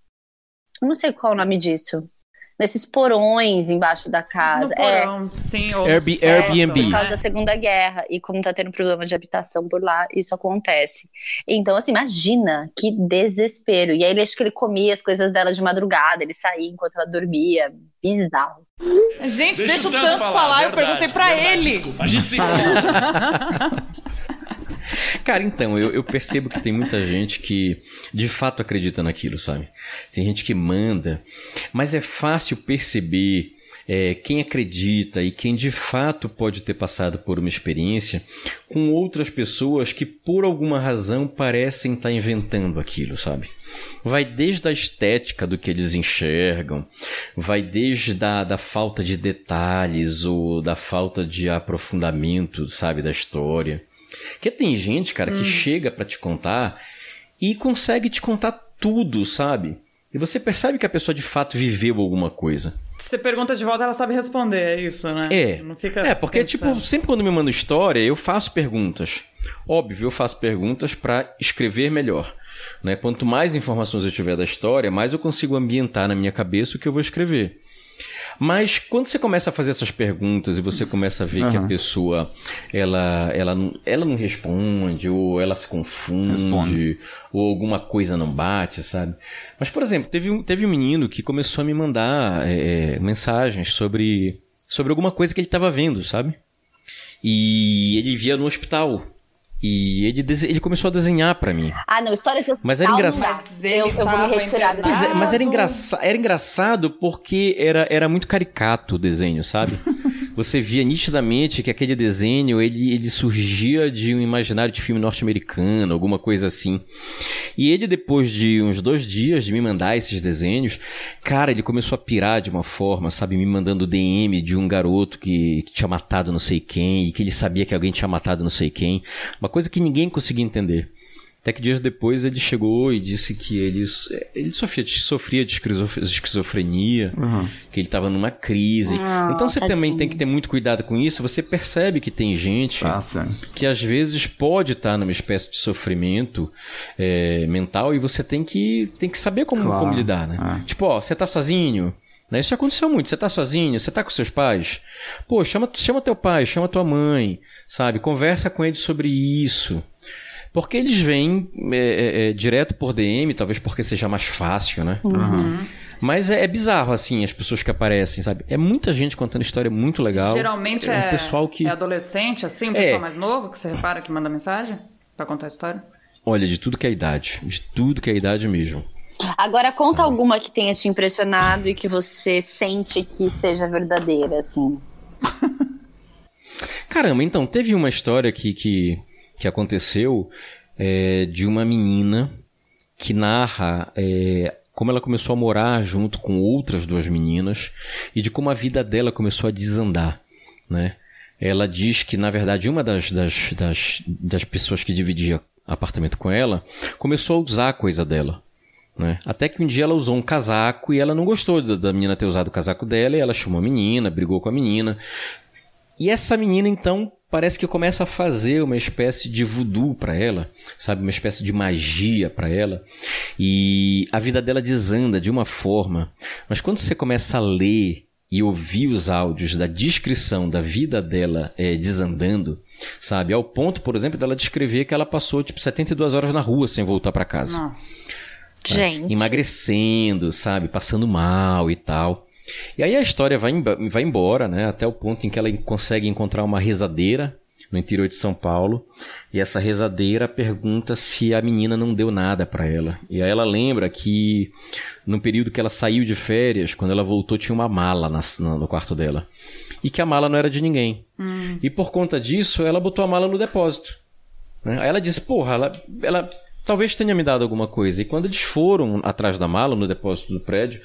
Eu Não sei qual é o nome disso. Nesses porões embaixo da casa. No É, porão, sim. Ou Airbnb- sótão, Airbnb. por causa né? da Segunda Guerra. E como tá tendo problema de habitação por lá, isso acontece. Então, assim, imagina que desespero. E aí ele acho que ele comia as coisas dela de madrugada, ele saía enquanto ela dormia. Bizarro. Gente, deixa, Deixa o tanto falar, eu verdade, perguntei pra verdade, ele. Desculpa, a gente se Cara, então, eu, eu percebo que tem muita gente que de fato acredita naquilo, sabe? Tem gente que manda, mas é fácil perceber é, quem acredita e quem de fato pode ter passado por uma experiência com outras pessoas que por alguma razão parecem estar inventando aquilo, sabe? Vai desde a estética do que eles enxergam, vai desde da, da falta de detalhes ou da falta de aprofundamento, sabe, da história. Porque tem gente, cara, que chega pra te contar e consegue te contar tudo, sabe? E você percebe que a pessoa de fato viveu alguma coisa. Você pergunta de volta, ela sabe responder, é isso, né? É. Não fica É, porque, pensando. tipo, sempre quando me manda história, eu faço perguntas. Óbvio, eu faço perguntas pra escrever melhor. Né? Quanto mais informações eu tiver da história, mais eu consigo ambientar na minha cabeça o que eu vou escrever. Mas quando você começa a fazer essas perguntas e você começa a ver que a pessoa ela, ela, não- ela não responde, ou ela se confunde, Responde. ou alguma coisa não bate, sabe? Mas, por exemplo, teve um, teve um menino que começou a me mandar é, mensagens sobre, sobre alguma coisa que ele estava vendo, sabe? E ele via no hospital. E ele, ele começou a desenhar pra mim. Ah, não, história de Mas era engraçado. Eu, eu vou me retirar. Pois é, mas era, engraça era engraçado porque era, era muito caricato o desenho, sabe? Você via nitidamente que aquele desenho ele, ele surgia de um imaginário de filme norte-americano, alguma coisa assim. E ele, depois de uns dois dias de me mandar esses desenhos, cara, ele começou a pirar de uma forma, sabe? Me mandando DM de um garoto que, que tinha matado não sei quem e que ele sabia que alguém tinha matado não sei quem. Uma coisa que ninguém conseguia entender. Até que dias depois ele chegou e disse que ele, ele sofria, sofria de esquizof- esquizofrenia, que ele estava numa crise. Ah, então você tadinho. também tem que ter muito cuidado com isso. Você percebe que tem gente Tá, certo. que às vezes pode estar numa espécie de sofrimento é, mental e você tem que, tem que saber como, Claro, como lidar, né? é. Tipo, ó, você tá sozinho? Né? Isso já aconteceu muito. Você tá sozinho? Você tá com seus pais? Pô, chama, chama teu pai, chama tua mãe, sabe? Conversa com eles sobre isso. Porque eles vêm é, é, é, direto por DM, talvez porque seja mais fácil, né? Mas é, é bizarro, assim, as pessoas que aparecem, sabe? É muita gente contando história muito legal. Geralmente um é, pessoal que. é adolescente, assim, um É. pessoal mais novo, que você repara que manda mensagem pra contar a história. Olha, de tudo que é idade. De tudo que é idade mesmo. Agora conta alguma que tenha te impressionado e que você sente que seja verdadeira, assim. Caramba, então, teve uma história que, que, que aconteceu é, de uma menina que narra é, como ela começou a morar junto com outras duas meninas e de como a vida dela começou a desandar, né? Ela diz que, na verdade, uma das, das, das, das pessoas que dividia apartamento com ela começou a usar a coisa dela. Né? Até que um dia ela usou um casaco e ela não gostou da, da menina ter usado o casaco dela e ela chamou a menina, brigou com a menina. E essa menina, então, parece que começa a fazer uma espécie de voodoo para ela, sabe, uma espécie de magia para ela, e a vida dela desanda de uma forma. Mas quando você começa a ler e ouvir os áudios da descrição da vida dela é, desandando, sabe, ao ponto, por exemplo, dela descrever que ela passou tipo 72 horas na rua sem voltar para casa. Nossa. Gente. Emagrecendo, sabe, passando mal e tal. E aí a história vai, vai embora, né? Até o ponto em que ela consegue encontrar uma rezadeira no interior de São Paulo. E essa rezadeira pergunta se a menina não deu nada para ela. E aí ela lembra que no período que ela saiu de férias, quando ela voltou, tinha uma mala na, no quarto dela. E que a mala não era de ninguém. Hum. E por conta disso, ela botou a mala no depósito. Né? Aí ela disse, porra, ela, ela talvez tenha me dado alguma coisa. E quando eles foram atrás da mala, no depósito do prédio,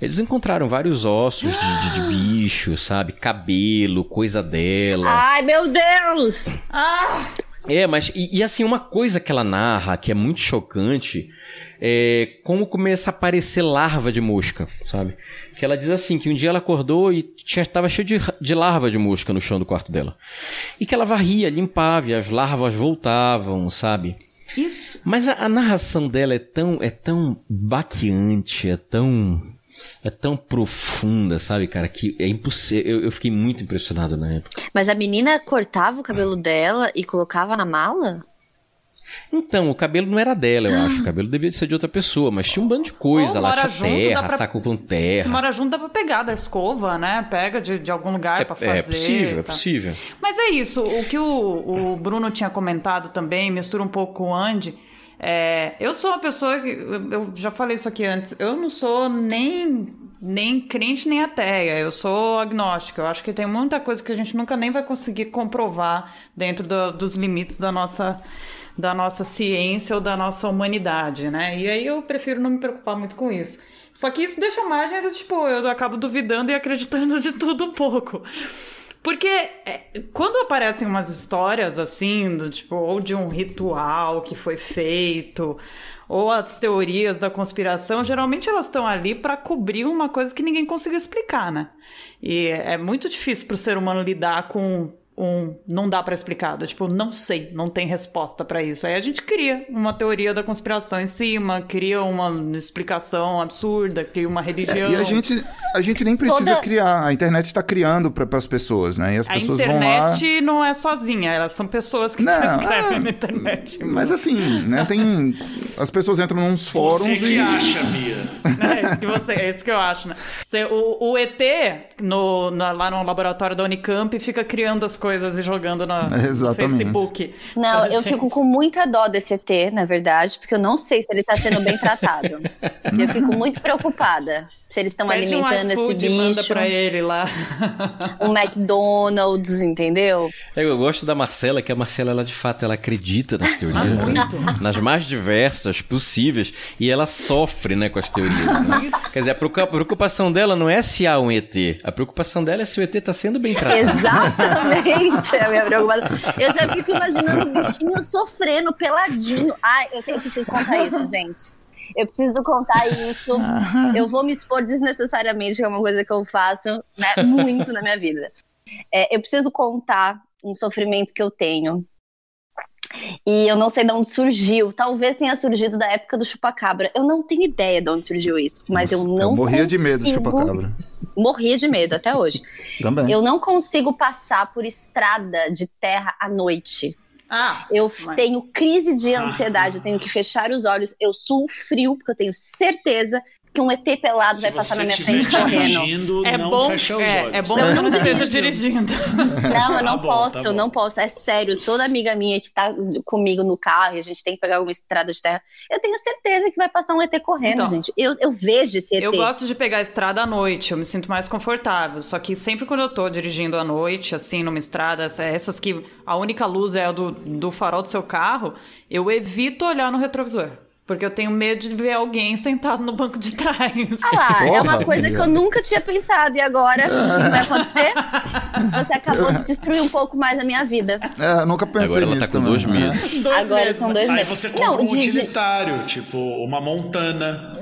eles encontraram vários ossos de, de, de bicho, sabe? Cabelo, coisa dela. Ai, meu Deus! Ah! É, mas e, e, assim, uma coisa que ela narra que é muito chocante é como começa a aparecer larva de mosca, sabe? Que ela diz assim, que um dia ela acordou e tinha, estava cheio de, de larva de mosca no chão do quarto dela. E que ela varria, limpava e as larvas voltavam, sabe? Isso. Mas a, a, narração dela é tão, é tão baqueante, é tão. É tão profunda, sabe, cara, que é impossível. Eu, eu fiquei muito impressionado na época. Mas a menina cortava o cabelo dela e colocava na mala? Então, o cabelo não era dela, eu acho. O cabelo devia ser de outra pessoa, mas tinha um bando de coisa Ou lá. Tinha junto, terra, pra- saco com Se terra. mora junto, dá pra pegar da escova, né? Pega de, de algum lugar pra É, fazer. é possível, é tá. possível. Mas é isso, o que o, o Bruno tinha comentado também, mistura um pouco com o Andy. É, eu sou uma pessoa que. Eu eu já falei isso aqui antes. Eu não sou nem, nem crente nem ateia. Eu sou agnóstica. Eu acho que tem muita coisa que a gente nunca nem vai conseguir comprovar dentro do- dos limites da nossa, da nossa ciência ou da nossa humanidade, né? E aí eu prefiro não me preocupar muito com isso. Só que isso deixa margem do tipo, eu acabo duvidando e acreditando de tudo um pouco. Porque é, quando aparecem umas histórias assim, do tipo, ou de um ritual que foi feito, ou as teorias da conspiração, geralmente elas estão ali para cobrir uma coisa que ninguém conseguiu explicar, né? E é muito difícil pro ser humano lidar com um não dá para explicar, do tipo, não sei, não tem resposta para isso. Aí a gente cria uma teoria da conspiração em cima, cria uma explicação absurda, cria uma religião. E a gente, a gente nem precisa Toda- criar. A internet está criando para as pessoas, né? E as A pessoas vão lá. internet não é sozinha, elas são pessoas que Não, se escrevem é. na internet. Mas assim, né? Tem. As pessoas entram nos fóruns Você que e. acha, Bia. É isso que, você, é isso que eu acho, né? Você- o, o ET, no, na- lá no laboratório da Unicamp, fica criando as coisas e jogando na, no Exatamente. Facebook. Não, eu gente. fico com muita dó desse ET, na verdade, porque eu não sei se ele tá sendo bem tratado. eu fico muito preocupada se eles estão Pede um alimentando esse e manda bicho. pra ele lá. Um McDonald's, entendeu? É, Eu gosto da Marcela, que a Marcela, ela de fato, ela acredita nas teorias. Ah, né? muito. Nas mais diversas possíveis. E ela sofre, né, com as teorias. né? Isso. Quer dizer, a preocupa- a preocupação dela não é se há um ET. A preocupação dela é se o ET tá sendo bem tratado. Exatamente, é a minha preocupação. Eu já fico imaginando o bichinho sofrendo peladinho. Ai, eu tenho, preciso contar isso, gente. Eu preciso contar isso. Eu vou me expor desnecessariamente, que é uma coisa que eu faço né, muito na minha vida. É, eu preciso contar um sofrimento que eu tenho. E eu não sei de onde surgiu. Talvez tenha surgido da época do chupacabra. Eu não tenho ideia de onde surgiu isso, mas eu não morria de medo consigo- chupacabra. Morria de medo até hoje. Também. Eu não consigo passar por estrada de terra à noite. Ah, Eu Mas- tenho crise de ansiedade, eu tenho que fechar os olhos. Eu suo frio, porque eu tenho certeza que um ET pelado Se vai passar na minha frente correndo. É não bom, fecha os é, olhos. é bom que eu não esteja dirigindo. Não, eu não Tá bom, posso, tá eu bom. não posso. É sério, toda amiga minha que tá comigo no carro e a gente tem que pegar uma estrada de terra, eu tenho certeza que vai passar um ET correndo, Então. gente. Eu, eu vejo esse ET. Eu gosto de pegar a estrada à noite, eu me sinto mais confortável. Só que sempre quando eu tô dirigindo à noite, assim, numa estrada, essa- essas que a única luz é a do, do farol do seu carro, eu evito olhar no retrovisor. Porque eu tenho medo de ver alguém sentado no banco de trás. Ah lá, é uma Porra, coisa que Bia. eu nunca tinha pensado. E agora, o que vai acontecer? Você acabou de destruir um pouco mais a minha vida. É, nunca pensei Agora ela nisso tá com também. dois É. medos. Dois agora meses. são dois Aí meses. você compra Não, um de- utilitário, tipo uma montana.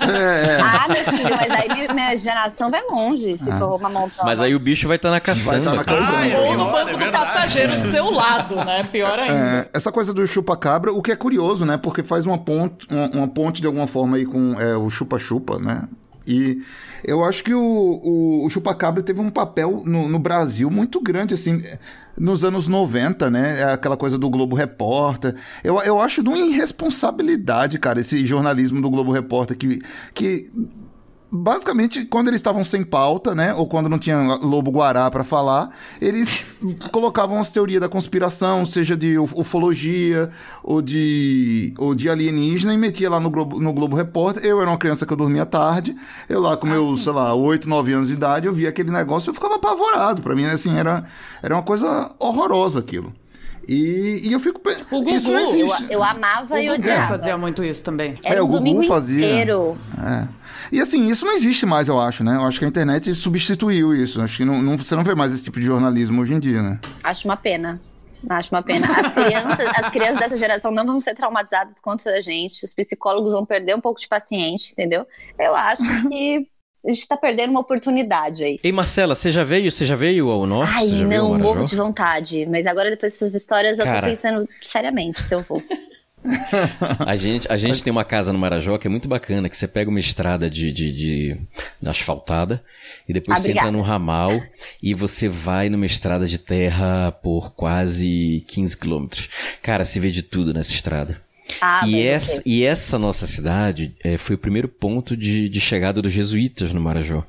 É, é. Ah, meu filho, mas aí minha, minha geração vai longe se for uma montana. Mas aí o bicho vai estar na caçamba. Vai tá na cara. caçamba. Ah, é Ou no banco é do passageiro do seu lado, né? Pior ainda. É, essa coisa do chupa-cabra, o que é curioso, né? Porque faz uma uma, uma ponte de alguma forma aí com é, o chupa-chupa, né? E eu acho que o, o, o teve um papel no, no Brasil muito grande, assim, nos anos 90, né? É Aquela coisa do Globo Repórter. Eu, eu acho de uma irresponsabilidade, cara, esse jornalismo do Globo Repórter que. que Basicamente, quando eles estavam sem pauta, né, ou quando não tinha lobo guará pra falar, eles colocavam as teorias da conspiração, seja de uf- ufologia ou de ou de alienígena e metia lá no Globo, no Globo Repórter. Eu era uma criança que eu dormia tarde, eu lá com meus, sei lá, 8, 9 anos de idade, eu via aquele negócio e eu ficava apavorado. Pra mim, assim, era era uma coisa horrorosa aquilo. E, e eu fico pe- O Gugu, isso não Eu, existe. eu amava O e Gugu odiava. fazia muito isso também. Era É, um o Gugu domingo fazia. inteiro. É. E assim, isso não existe mais, eu acho, né? Eu acho que a internet substituiu isso. Acho que não, não- você não vê mais esse tipo de jornalismo hoje em dia, né? Acho uma pena. Acho uma pena. As crianças, as crianças dessa geração não vão ser traumatizadas quanto a gente. Os psicólogos vão perder um pouco de paciente, entendeu? Eu acho que a gente tá perdendo uma oportunidade aí. Ei, Marcela, você já veio? Você já veio ao norte? Ai, não, morro de vontade. Mas agora, depois dessas histórias, eu Cara. tô pensando seriamente se eu vou. A gente, a gente tem uma casa no Marajó que é muito bacana, que você pega uma estrada de, de, de- asfaltada e depois Ah, você entra obrigada. num ramal e você vai numa estrada de terra por quase 15 quilômetros. Cara, se vê de tudo nessa estrada. Ah, e, essa, e essa nossa cidade eh, foi o primeiro ponto de, de chegada dos jesuítas no Marajó.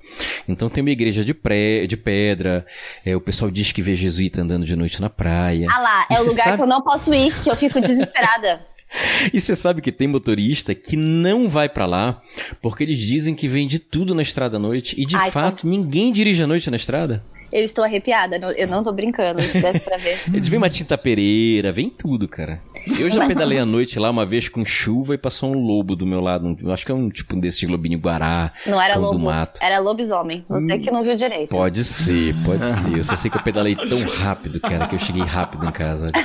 Então tem uma igreja de, pré, de pedra, eh, o pessoal diz que vê jesuíta andando de noite na praia. Ah lá, E é o lugar sabe- que eu não posso ir, que eu fico desesperada. E você sabe que tem motorista que não vai pra lá porque eles dizem que vem de tudo na estrada à noite e de Ai, fato ninguém dirige à noite na estrada. Eu estou arrepiada, eu não tô brincando, se desse pra ver. Eles vêm uma tinta pereira, vem tudo, cara. Eu já pedalei à noite lá uma vez com chuva e passou um lobo do meu lado. um- acho que é um tipo desse globinho guará. Não era lobo, mato. era lobisomem. Você que não viu direito. Pode ser, pode ser. Eu só sei que eu pedalei tão rápido, cara, que eu cheguei rápido em casa.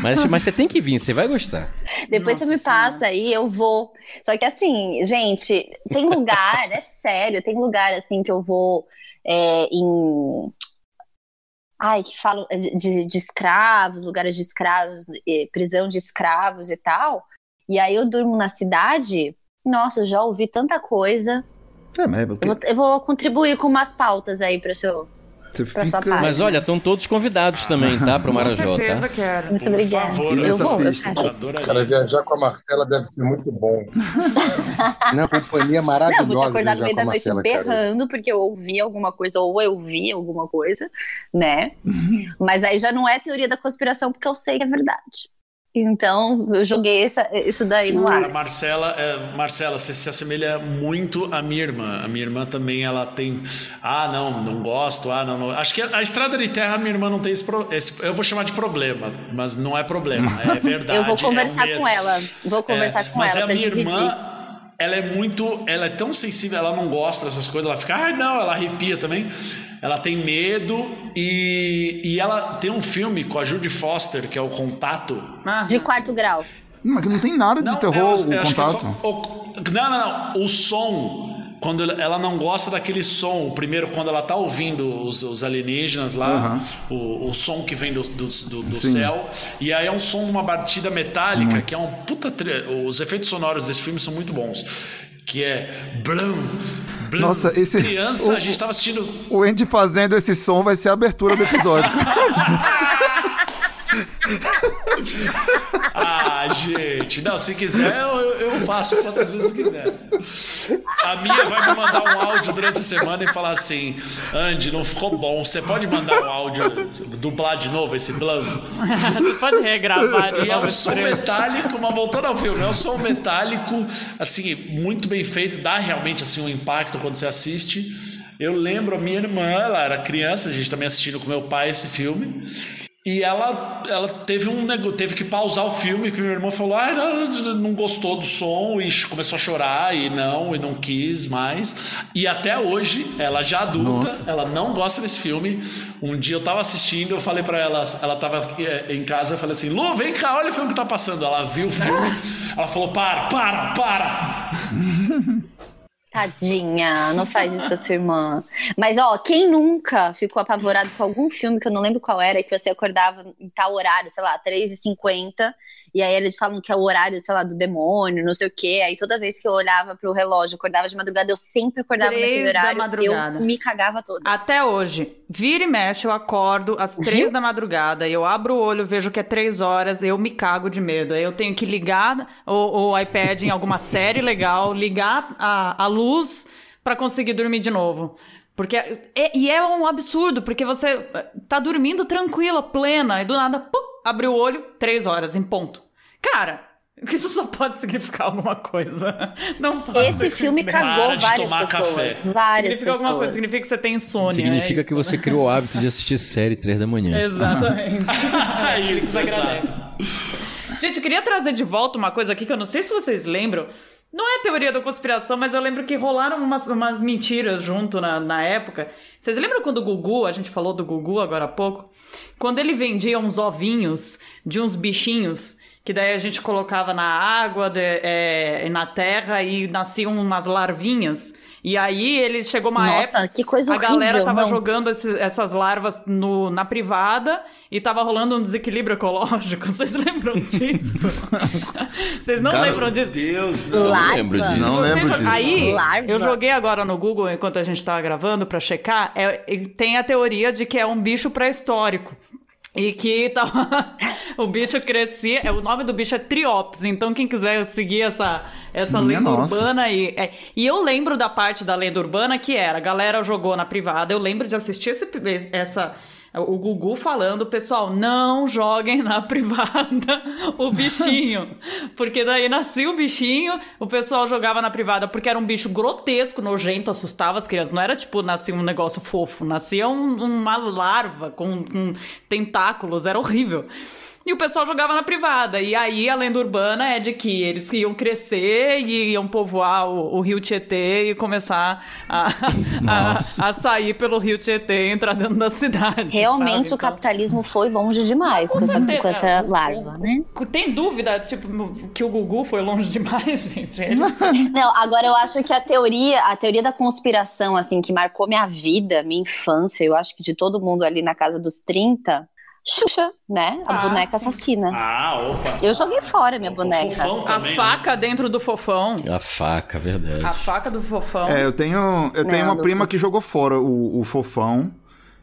Mas, mas você tem que vir, você vai gostar. Depois você me passa aí, eu vou. Só que assim, gente, tem lugar, é sério, tem lugar assim que eu vou é, em. Ai, que falam de, de escravos, lugares de escravos, prisão de escravos e tal. E aí eu durmo na cidade. Nossa, eu já ouvi tanta coisa. É, mas Eu vou, eu vou contribuir com umas pautas aí para seu. Você pra sua fica... Mas olha, estão todos convidados também, tá? Pro Com Marajó, certeza tá? quero. Muito Por obrigada. favor, eu vou, eu pista. quero. Cara, viajar com a Marcela deve ser muito bom. Na companhia Não, maravilhosa. eu vou te acordar no meio da noite Marcela, cara. berrando, porque eu ouvi alguma coisa, ou eu vi alguma coisa, né? Mas aí já não é teoria da conspiração, porque eu sei que é verdade. Então, eu joguei essa- isso daí no ar. Marcela, é, Marcela, você se assemelha muito à minha irmã. A minha irmã também, ela tem. Ah, não, não gosto. Ah, não, não. Acho que a estrada de terra, a minha irmã não tem esse, pro- esse- Eu vou chamar de problema, mas não é problema. É verdade. Eu vou é conversar medo. com ela. Vou conversar É, com mas ela a pra minha dividir. irmã, ela é muito, ela é tão sensível, ela não gosta dessas coisas, ela fica, ah, não, ela arrepia também. Ela tem medo e, e ela tem um filme com a Judy Foster, que é o Contato. Ah, De quarto grau. Mas não tem nada de Não, terror, eu- o eu acho que é contato. só- o- não, não, não. O som. Quando ela- não gosta daquele som, o primeiro, quando ela tá ouvindo os, os alienígenas lá, o, o som que vem do, do, do- do céu, e aí é um som, uma batida metálica, que é um puta. Os efeitos sonoros desse filme são muito bons. Que é. Blum. Nossa, esse- Criança, o- a gente tava assistindo. O Andy fazendo esse som vai ser a abertura do episódio. ah, gente. Não, se quiser, eu, eu faço quantas vezes quiser. A minha vai me mandar um áudio durante a semana e falar assim: Andy, não ficou bom. Você pode mandar um áudio, dublar de novo esse plano? Você pode regravar de E é novo um esse som trecho. metálico, mas voltando ao filme, é um som metálico, assim, muito bem feito, dá realmente assim um impacto quando você assiste. Eu lembro a minha irmã, ela era criança, a gente também assistindo com meu pai esse filme. E ela, ela teve um teve que pausar o filme, que meu irmão falou: ah, não, gostou do som e começou a chorar e não, e não quis mais. E até hoje, ela já adulta, ela não gosta desse filme. Um dia eu tava assistindo, eu falei pra ela, ela tava eh, em casa, eu falei assim: Lu, vem cá, olha o filme que tá passando. Ela viu o filme, ela falou: para, para, para. Tadinha, não faz isso com a sua irmã. Mas, ó, quem nunca ficou apavorado com algum filme que eu não lembro qual era, que você acordava em tal horário, sei lá, 3h50, e aí eles falam que é o horário, sei lá, do demônio, não sei o quê. Aí toda vez que eu olhava pro relógio, acordava de madrugada, eu sempre acordava naquele da horário. madrugada. Eu me cagava toda. Até hoje, vira e mexe, eu acordo às três da madrugada, eu abro o olho, vejo que é três horas, eu me cago de medo. Aí eu tenho que ligar o, o iPad em alguma série legal, ligar a, a luz pra conseguir dormir de novo. Porque, é- e é um absurdo, porque você eh, tá dormindo tranquila, plena, e do nada, pum, abre o olho, três horas, em ponto. Cara, isso só pode significar alguma coisa. Não pode Esse filme cagou Para de várias tomar pessoas. café. Várias Significa alguma coisa, pessoas. significa que você tem insônia. Significa é que isso, você né? criou o hábito de assistir série três da manhã. Exatamente. É isso, agradece. exato. Gente, eu queria trazer de volta uma coisa aqui que eu não sei se vocês lembram. Não é teoria da conspiração, mas eu lembro que rolaram umas, umas mentiras junto na, na época. Vocês lembram quando o Gugu, a gente falou do Gugu agora há pouco, quando ele vendia uns ovinhos de uns bichinhos, que daí a gente colocava na água, de- é, na terra e nasciam umas larvinhas. E aí ele chegou uma Nossa, época. que coisa A galera horrível, tava não. jogando esses- essas larvas no, na privada e tava rolando um desequilíbrio ecológico. Vocês lembram disso? Vocês não Cara, lembram disso? Deus, Eu não Larva? lembro disso. Não lembro disso. Aí, Larva? eu joguei agora no Google enquanto a gente tava gravando pra checar. é- tem a teoria de que é um bicho pré-histórico. E que tava, o bicho crescia. É, o nome do bicho é Triops. Então, quem quiser seguir essa, essa Minha lenda nossa. urbana aí. é- e eu lembro da parte da lenda urbana que era: a galera jogou na privada. Eu lembro de assistir esse, essa. O Gugu falando, pessoal, não joguem na privada o bichinho. Porque daí nascia o bichinho, o pessoal jogava na privada porque era um bicho grotesco, nojento, assustava as crianças. Não era tipo, nascia um negócio fofo, nascia um- uma larva com, com tentáculos, era horrível. E o pessoal jogava na privada. E aí a lenda urbana é de que eles iam crescer e iam povoar o, o rio Tietê e começar a, a, a sair pelo rio Tietê e entrar dentro da cidade. Realmente sabe? o Então- capitalismo foi longe demais com, essa, certeza. com essa larva, né? Tem dúvida, tipo, que o Gugu foi longe demais, gente? Ele- Não, agora eu acho que a teoria, a teoria da conspiração, assim, que marcou minha vida, minha infância, eu acho que de todo mundo ali na casa dos 30, Xuxa, né? A Ah, boneca sim. assassina. Ah, opa. Eu joguei fora minha O boneca. fofão A também, né? faca dentro do fofão. A faca, verdade. A faca do fofão. É, eu tenho, eu tenho uma prima que jogou fora o, o fofão.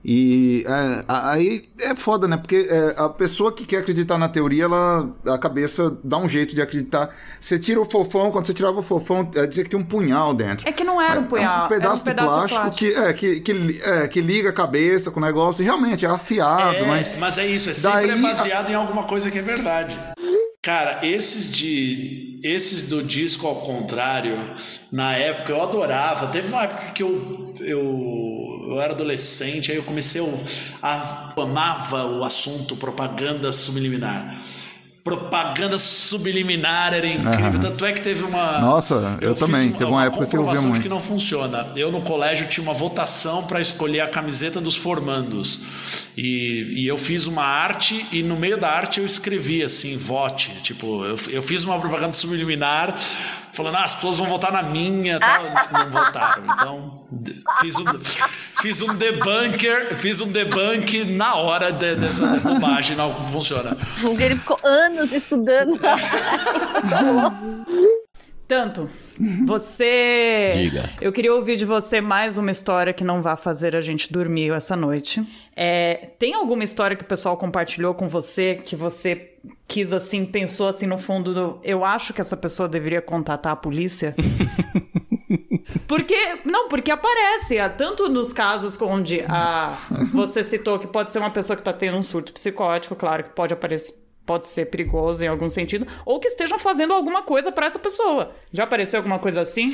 E é, a- aí é foda, né? Porque é, a pessoa que quer acreditar na teoria, ela, a cabeça dá um jeito de acreditar. Você tira o fofão, quando você tirava o fofão, é, dizia que tem um punhal dentro. É que não era um punhal, É um pedaço, era um pedaço de plástico, Que, é, que, que, é, que liga a cabeça com o negócio. E realmente é afiado, É, mas. mas... é isso, é sempre Daí- é baseado em alguma coisa que é verdade. Cara, esses de esses do disco ao contrário, na época eu adorava. Teve uma época que eu eu, eu era adolescente, aí eu comecei a, amava o assunto propaganda subliminar. Propaganda subliminar era incrível, tanto é que teve uma. Nossa, eu fiz também, teve uma época que eu de muito. que não funciona. Eu no colégio tinha uma votação para escolher a camiseta dos formandos. E, e eu fiz uma arte e no meio da arte eu escrevi assim, vote. Tipo, eu, eu fiz uma propaganda subliminar falando, ah, as pessoas vão votar na minha, tal. não votaram. Então, fiz um, fiz um debunker, fiz um debunk na hora de- dessa bobagem, não funciona. Ele ficou anos estudando. Tanto. Você. Diga. Eu queria ouvir de você mais uma história que não vá fazer a gente dormir essa noite. É, tem alguma história que o pessoal compartilhou com você que você quis assim, pensou assim no fundo do. Eu acho que essa pessoa deveria contatar a polícia? Porque, não, porque aparece, ah, tanto nos casos onde a, você citou que pode ser uma pessoa que está tendo um surto psicótico, claro que pode aparecer, pode ser perigoso em algum sentido, ou que estejam fazendo alguma coisa para essa pessoa. Já apareceu alguma coisa assim?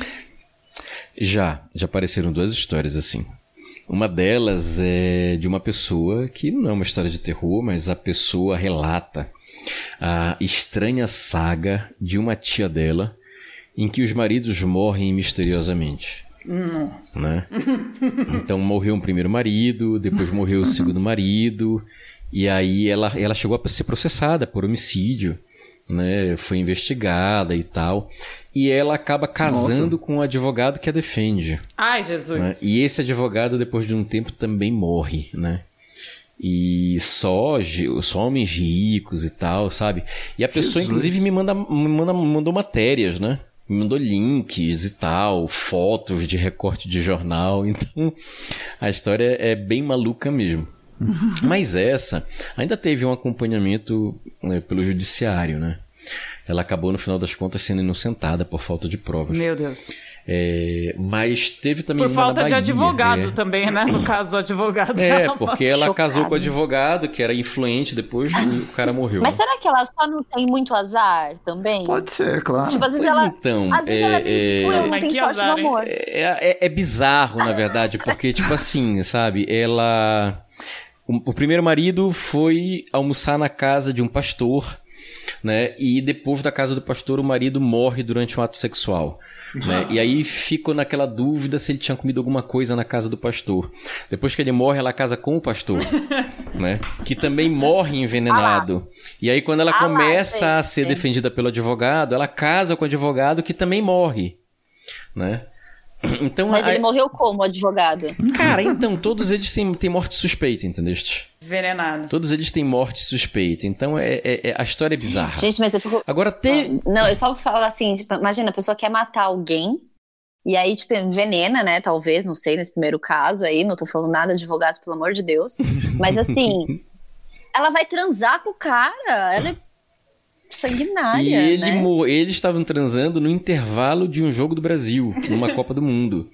Já, já apareceram duas histórias assim. Uma delas é de uma pessoa que não é uma história de terror, mas a pessoa relata a estranha saga de uma tia dela em que os maridos morrem misteriosamente. Né? Então morreu um primeiro marido, depois morreu o segundo marido, e aí ela, ela chegou a ser processada por homicídio, né? Foi investigada e tal. E ela acaba casando com um advogado que a defende. Ai, Jesus. né? E esse advogado, depois de um tempo, também morre, né? E só, só homens ricos e tal, sabe? E a pessoa, inclusive, me, manda, me manda, mandou matérias, né? Me mandou links e tal, fotos de recorte de jornal. Então, a história é bem maluca mesmo. Mas essa ainda teve um acompanhamento né, pelo judiciário, né? Ela acabou, no final das contas, sendo inocentada por falta de provas. Meu Deus. É, mas teve também Por falta de Bahia, advogado é. também, né? No caso, o advogado. É, porque ela Chocada. casou com o advogado, que era influente, depois o cara morreu. Mas né? será que ela só não tem muito azar também? Pode ser, claro. Tipo, às vezes Pois ela. então, às vezes é- ela é tipo, é- eu não tenho sorte azar, no amor. É, é- é bizarro, na verdade, porque, tipo assim, sabe? Ela. O, o primeiro marido foi almoçar na casa de um pastor, né? E depois da casa do pastor, o marido morre durante um ato sexual. Né? E aí ficou naquela dúvida se ele tinha comido alguma coisa na casa do pastor. Depois que ele morre, ela casa com o pastor, né? Que também morre envenenado. E aí, quando ela Ah começa a ser defendida pelo advogado, ela casa com o advogado que também morre, né? Então, Mas a- ele morreu como advogado? cara, então todos eles têm, têm morte suspeita, entendeste? Envenenado. Todos eles têm morte suspeita. Então, é, é- é- a história é bizarra. Gente, mas eu fico. Agora tem. Não, eu só falo assim, tipo, imagina, a pessoa quer matar alguém. E aí, tipo, envenena, né? Talvez, não sei, nesse primeiro caso aí, não tô falando nada de advogados, pelo amor de Deus. Mas assim, ela vai transar com o cara. Ela é sanguinária. E ele, né? eles estavam transando no intervalo de um jogo do Brasil, numa Copa do Mundo.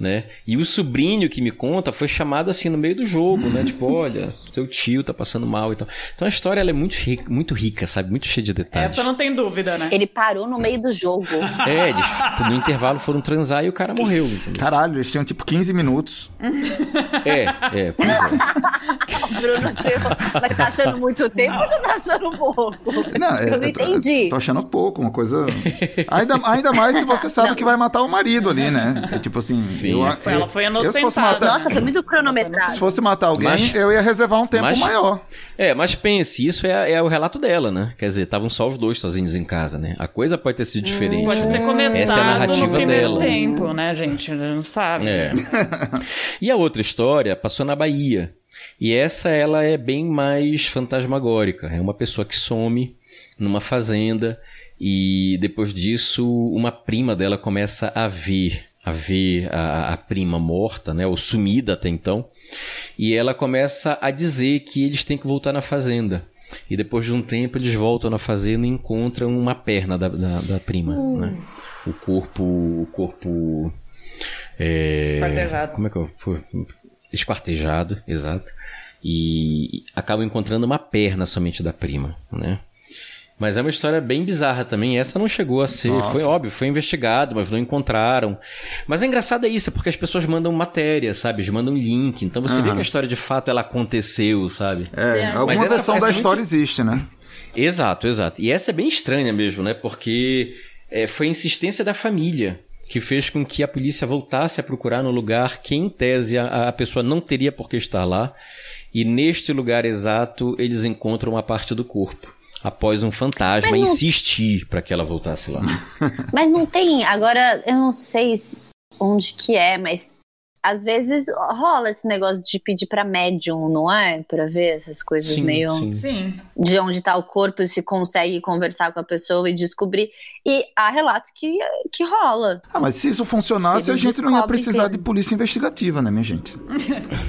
Né? E o sobrinho que me conta foi chamado assim no meio do jogo, né? Tipo, olha, seu tio tá passando mal e tal. Então a história ela é muito rica, muito rica, sabe? Muito cheia de detalhes. Essa não tem dúvida, né? Ele parou no meio do jogo. É, eles no intervalo foram transar e o cara morreu. entendeu? Caralho, eles tinham tipo 15 minutos. É, é, pois é. Bruno, tipo, mas você tá achando muito tempo ou você tá achando pouco? Não, é- eu não é- entendi. Tô achando pouco, uma coisa. Ainda, ainda mais se você sabe que vai matar o marido ali, né? É tipo assim. Sim, eu, sim. Ela foi eu, se fosse inocentada. matar, Nossa, foi muito cronometrado. se fosse matar alguém, Mas- eu ia reservar um tempo mas- maior. É, mas pense, isso é, é o relato dela, né? Quer dizer, estavam só os dois sozinhos em casa, né? A coisa pode ter sido diferente. Pode né? ter começado Essa é a narrativa no primeiro dela. tempo, né, gente? Não sabe. É. E a outra história passou na Bahia. E essa ela é bem mais fantasmagórica. É uma pessoa que some numa fazenda e depois disso uma prima dela começa a ver a ver a, a prima morta, né, ou sumida até então, e ela começa a dizer que eles têm que voltar na fazenda. E depois de um tempo eles voltam na fazenda e encontram uma perna da, da, da prima, né? O corpo, o corpo é, Esquartejado. Como é que eu. Esquartejado, exato. E acabam encontrando uma perna somente da prima, né? Mas é uma história bem bizarra também. Essa não chegou a ser. Nossa. Foi óbvio, foi investigado, mas não encontraram. Mas é engraçado é isso, porque as pessoas mandam matéria, sabe? Eles mandam link. Então você vê Aham. que a história de fato ela aconteceu, sabe? É, alguma Mas essa- versão essa da é história muito- existe, né? Exato, exato. E essa é bem estranha mesmo, né? Porque é, foi a insistência da família que fez com que a polícia voltasse a procurar no lugar que, em tese, a, a pessoa não teria por que estar lá. E neste lugar exato, eles encontram uma parte do corpo. Após um fantasma não- insistir para que ela voltasse lá. Mas não tem, agora eu não sei se- onde que é, mas às vezes rola esse negócio de pedir pra médium, não é? Pra ver essas coisas Sim, meio sim. Sim. de onde tá o corpo, se consegue conversar com a pessoa e descobrir. E há relatos que, que rola. Ah, mas se isso funcionasse, a Eles gente não ia precisar que- de polícia investigativa, né, minha gente?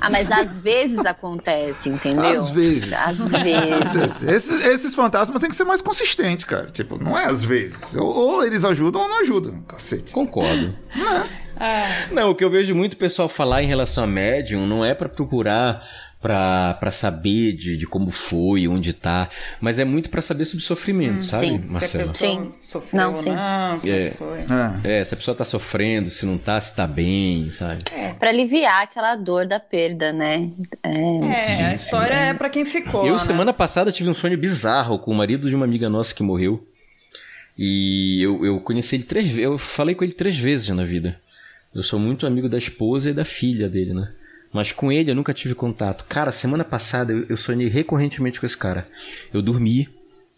Ah, mas às vezes acontece, entendeu? Às vezes. Às vezes. Esses, esses fantasmas têm que ser mais consistentes, cara. Tipo, não é às vezes. Ou, ou eles ajudam ou não ajudam, cacete. Concordo. É. Não, o que eu vejo muito pessoal falar em relação a médium não é pra procurar pra pra saber de, de como foi, onde tá, mas é muito pra saber sobre sofrimento, sabe, sim. Se a Marcelo? pessoa Sim. sofreu Não, sim. não, É. foi. É. É, se a pessoa tá sofrendo, se não tá, se tá bem, sabe? Pra aliviar aquela dor da perda, né? É, É, a história é pra quem ficou. Eu, né? semana passada, tive um sonho bizarro com o marido de uma amiga nossa que morreu. E eu, eu conheci ele três vezes. Eu falei com ele três vezes já na vida. Eu sou muito amigo da esposa e da filha dele, né? Mas com ele eu nunca tive contato. Cara, semana passada eu, sonhei recorrentemente com esse cara. Eu dormi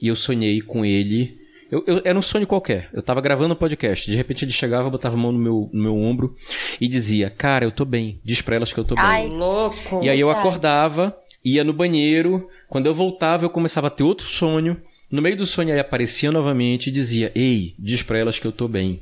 e eu sonhei com ele. Eu, eu- era um sonho qualquer. Eu tava gravando um podcast. De repente ele chegava, botava a mão no meu, no meu ombro e dizia: Cara, eu tô bem. Diz pra elas que eu tô bem. Ai, Louco. E aí eu Verdade. acordava, ia no banheiro, quando eu voltava eu começava a ter outro sonho. No meio do sonho ele aparecia novamente e dizia: "Ei, diz pra elas que eu tô bem".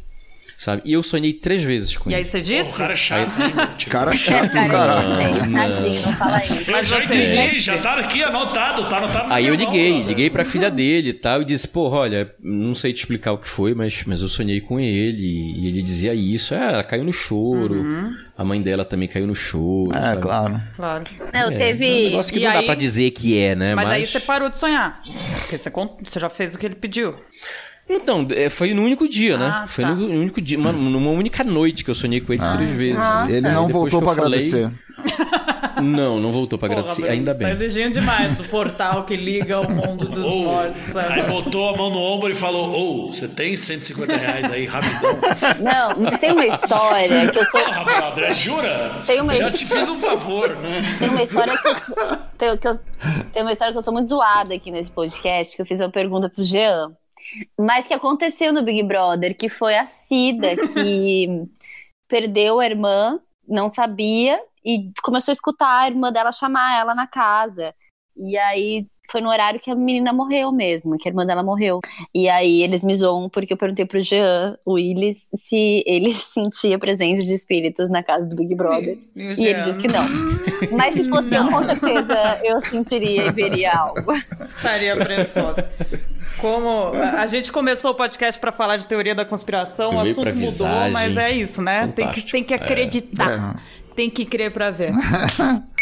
Sabe? E eu sonhei três vezes com E aí ele. você Pô, disse? o cara é chato, hein, meu? Tipo, Cara é, chato, cara, caralho. é, tadinho, não fala isso. eu Mas já você entendi, disse. já tá aqui anotado, tá anotado Aí eu mão, liguei, brother. liguei pra filha dele e tal, e disse, pô, olha, não sei te explicar o que foi, mas, mas eu sonhei com ele, e ele dizia isso, é, ela caiu no choro, Uhum. a mãe dela também caiu no choro, É, sabe? claro. Claro. Não, É, é um teve. negócio que E não dá aí- pra dizer que é, né? Mas, Mas, aí você parou de sonhar. Porque você, você já fez o que ele pediu. Então, é, foi no único dia, né? Ah, Foi tá. no único dia, uma, numa única noite que eu sonhei com ele três vezes. Nossa. Ele não voltou falei- agradecer. Não, não voltou pra agradecer, Bruno, ainda Tá bem. exigindo demais do portal que liga o mundo dos Ou, mortos. aí botou a mão no ombro e falou: Ô, você tem 150 reais aí, rapidão. Não, mas tem uma história que eu sou. Porra, brother, jura? Tem uma- Já te fiz um favor, né? Tem uma história que eu, tem, que eu- tem uma história que eu sou muito zoada aqui nesse podcast, que eu fiz uma pergunta pro Jean. Mas que aconteceu no Big Brother, que foi a Cida, que perdeu a irmã, não sabia, e começou a escutar a irmã dela chamar ela na casa. E aí foi no horário que a menina morreu mesmo, que a irmã dela morreu. E aí eles me zoam porque eu perguntei pro Jean, o Willis, se ele sentia presença de espíritos na casa do Big Brother. o E ele Jean disse que não. Mas se fosse eu, com certeza eu sentiria e veria algo. Estaria predisposta. Como a gente começou o podcast pra falar de teoria da conspiração, o assunto mudou, visagem. mas é isso, né? Tem que, tem que acreditar. É. Tem que crer pra ver.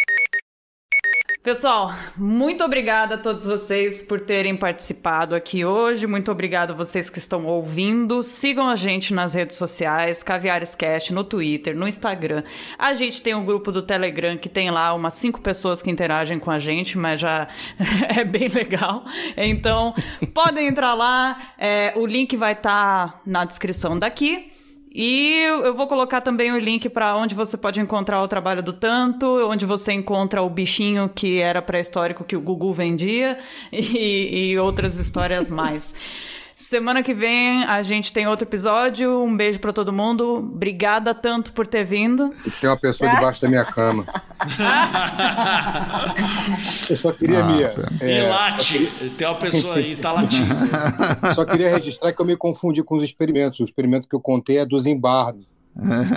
Pessoal, muito obrigada a todos vocês por terem participado aqui hoje. Muito obrigado a vocês que estão ouvindo. Sigam a gente nas redes sociais, Caviares Cast, no Twitter, no Instagram. A gente tem um grupo do Telegram que tem lá umas cinco pessoas que interagem com a gente, mas já é bem legal. Então, podem entrar lá. É, o link vai estar na descrição daqui. E eu vou colocar também o link para onde você pode encontrar o trabalho do Tanto, onde você encontra o bichinho que era pré-histórico que o Gugu vendia e, e outras histórias mais. Semana que vem a gente tem outro episódio. Um beijo para todo mundo. Obrigada tanto por ter vindo. Tem uma pessoa debaixo da minha cama. Eu só queria, Ah, Mia. E é, late. Tem uma pessoa aí, tá latindo. Só queria registrar que eu me confundi com os experimentos. O experimento que eu contei é do Zimbardo.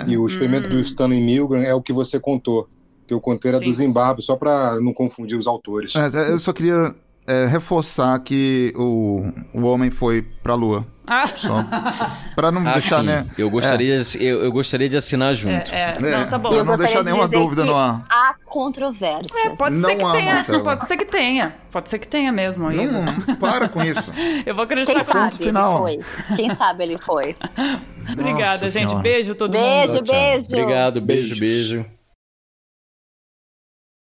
e o experimento do Stanley Milgram é o que você contou. Que eu contei era Sim. do Zimbardo, só para não confundir os autores. Mas, é, eu só queria é, reforçar que o, o homem foi pra lua. Ah, Só pra não Ah, deixar, sim. né? Eu gostaria, de- eu, eu gostaria de assinar junto. é, é. É. Não, tá bom. Eu não deixar de nenhuma dizer dúvida no ar. há controvérsias. É, pode Não ser que há, tenha, Marcelo. pode ser que tenha. Pode ser que tenha mesmo. aí. Não, para com isso. Eu vou acreditar Quem que sabe final. ele foi. Quem sabe ele foi. Obrigada, Nossa gente. Senhora. Beijo todo Beijo, mundo. beijo. Obrigado, beijo, Beijos. beijo.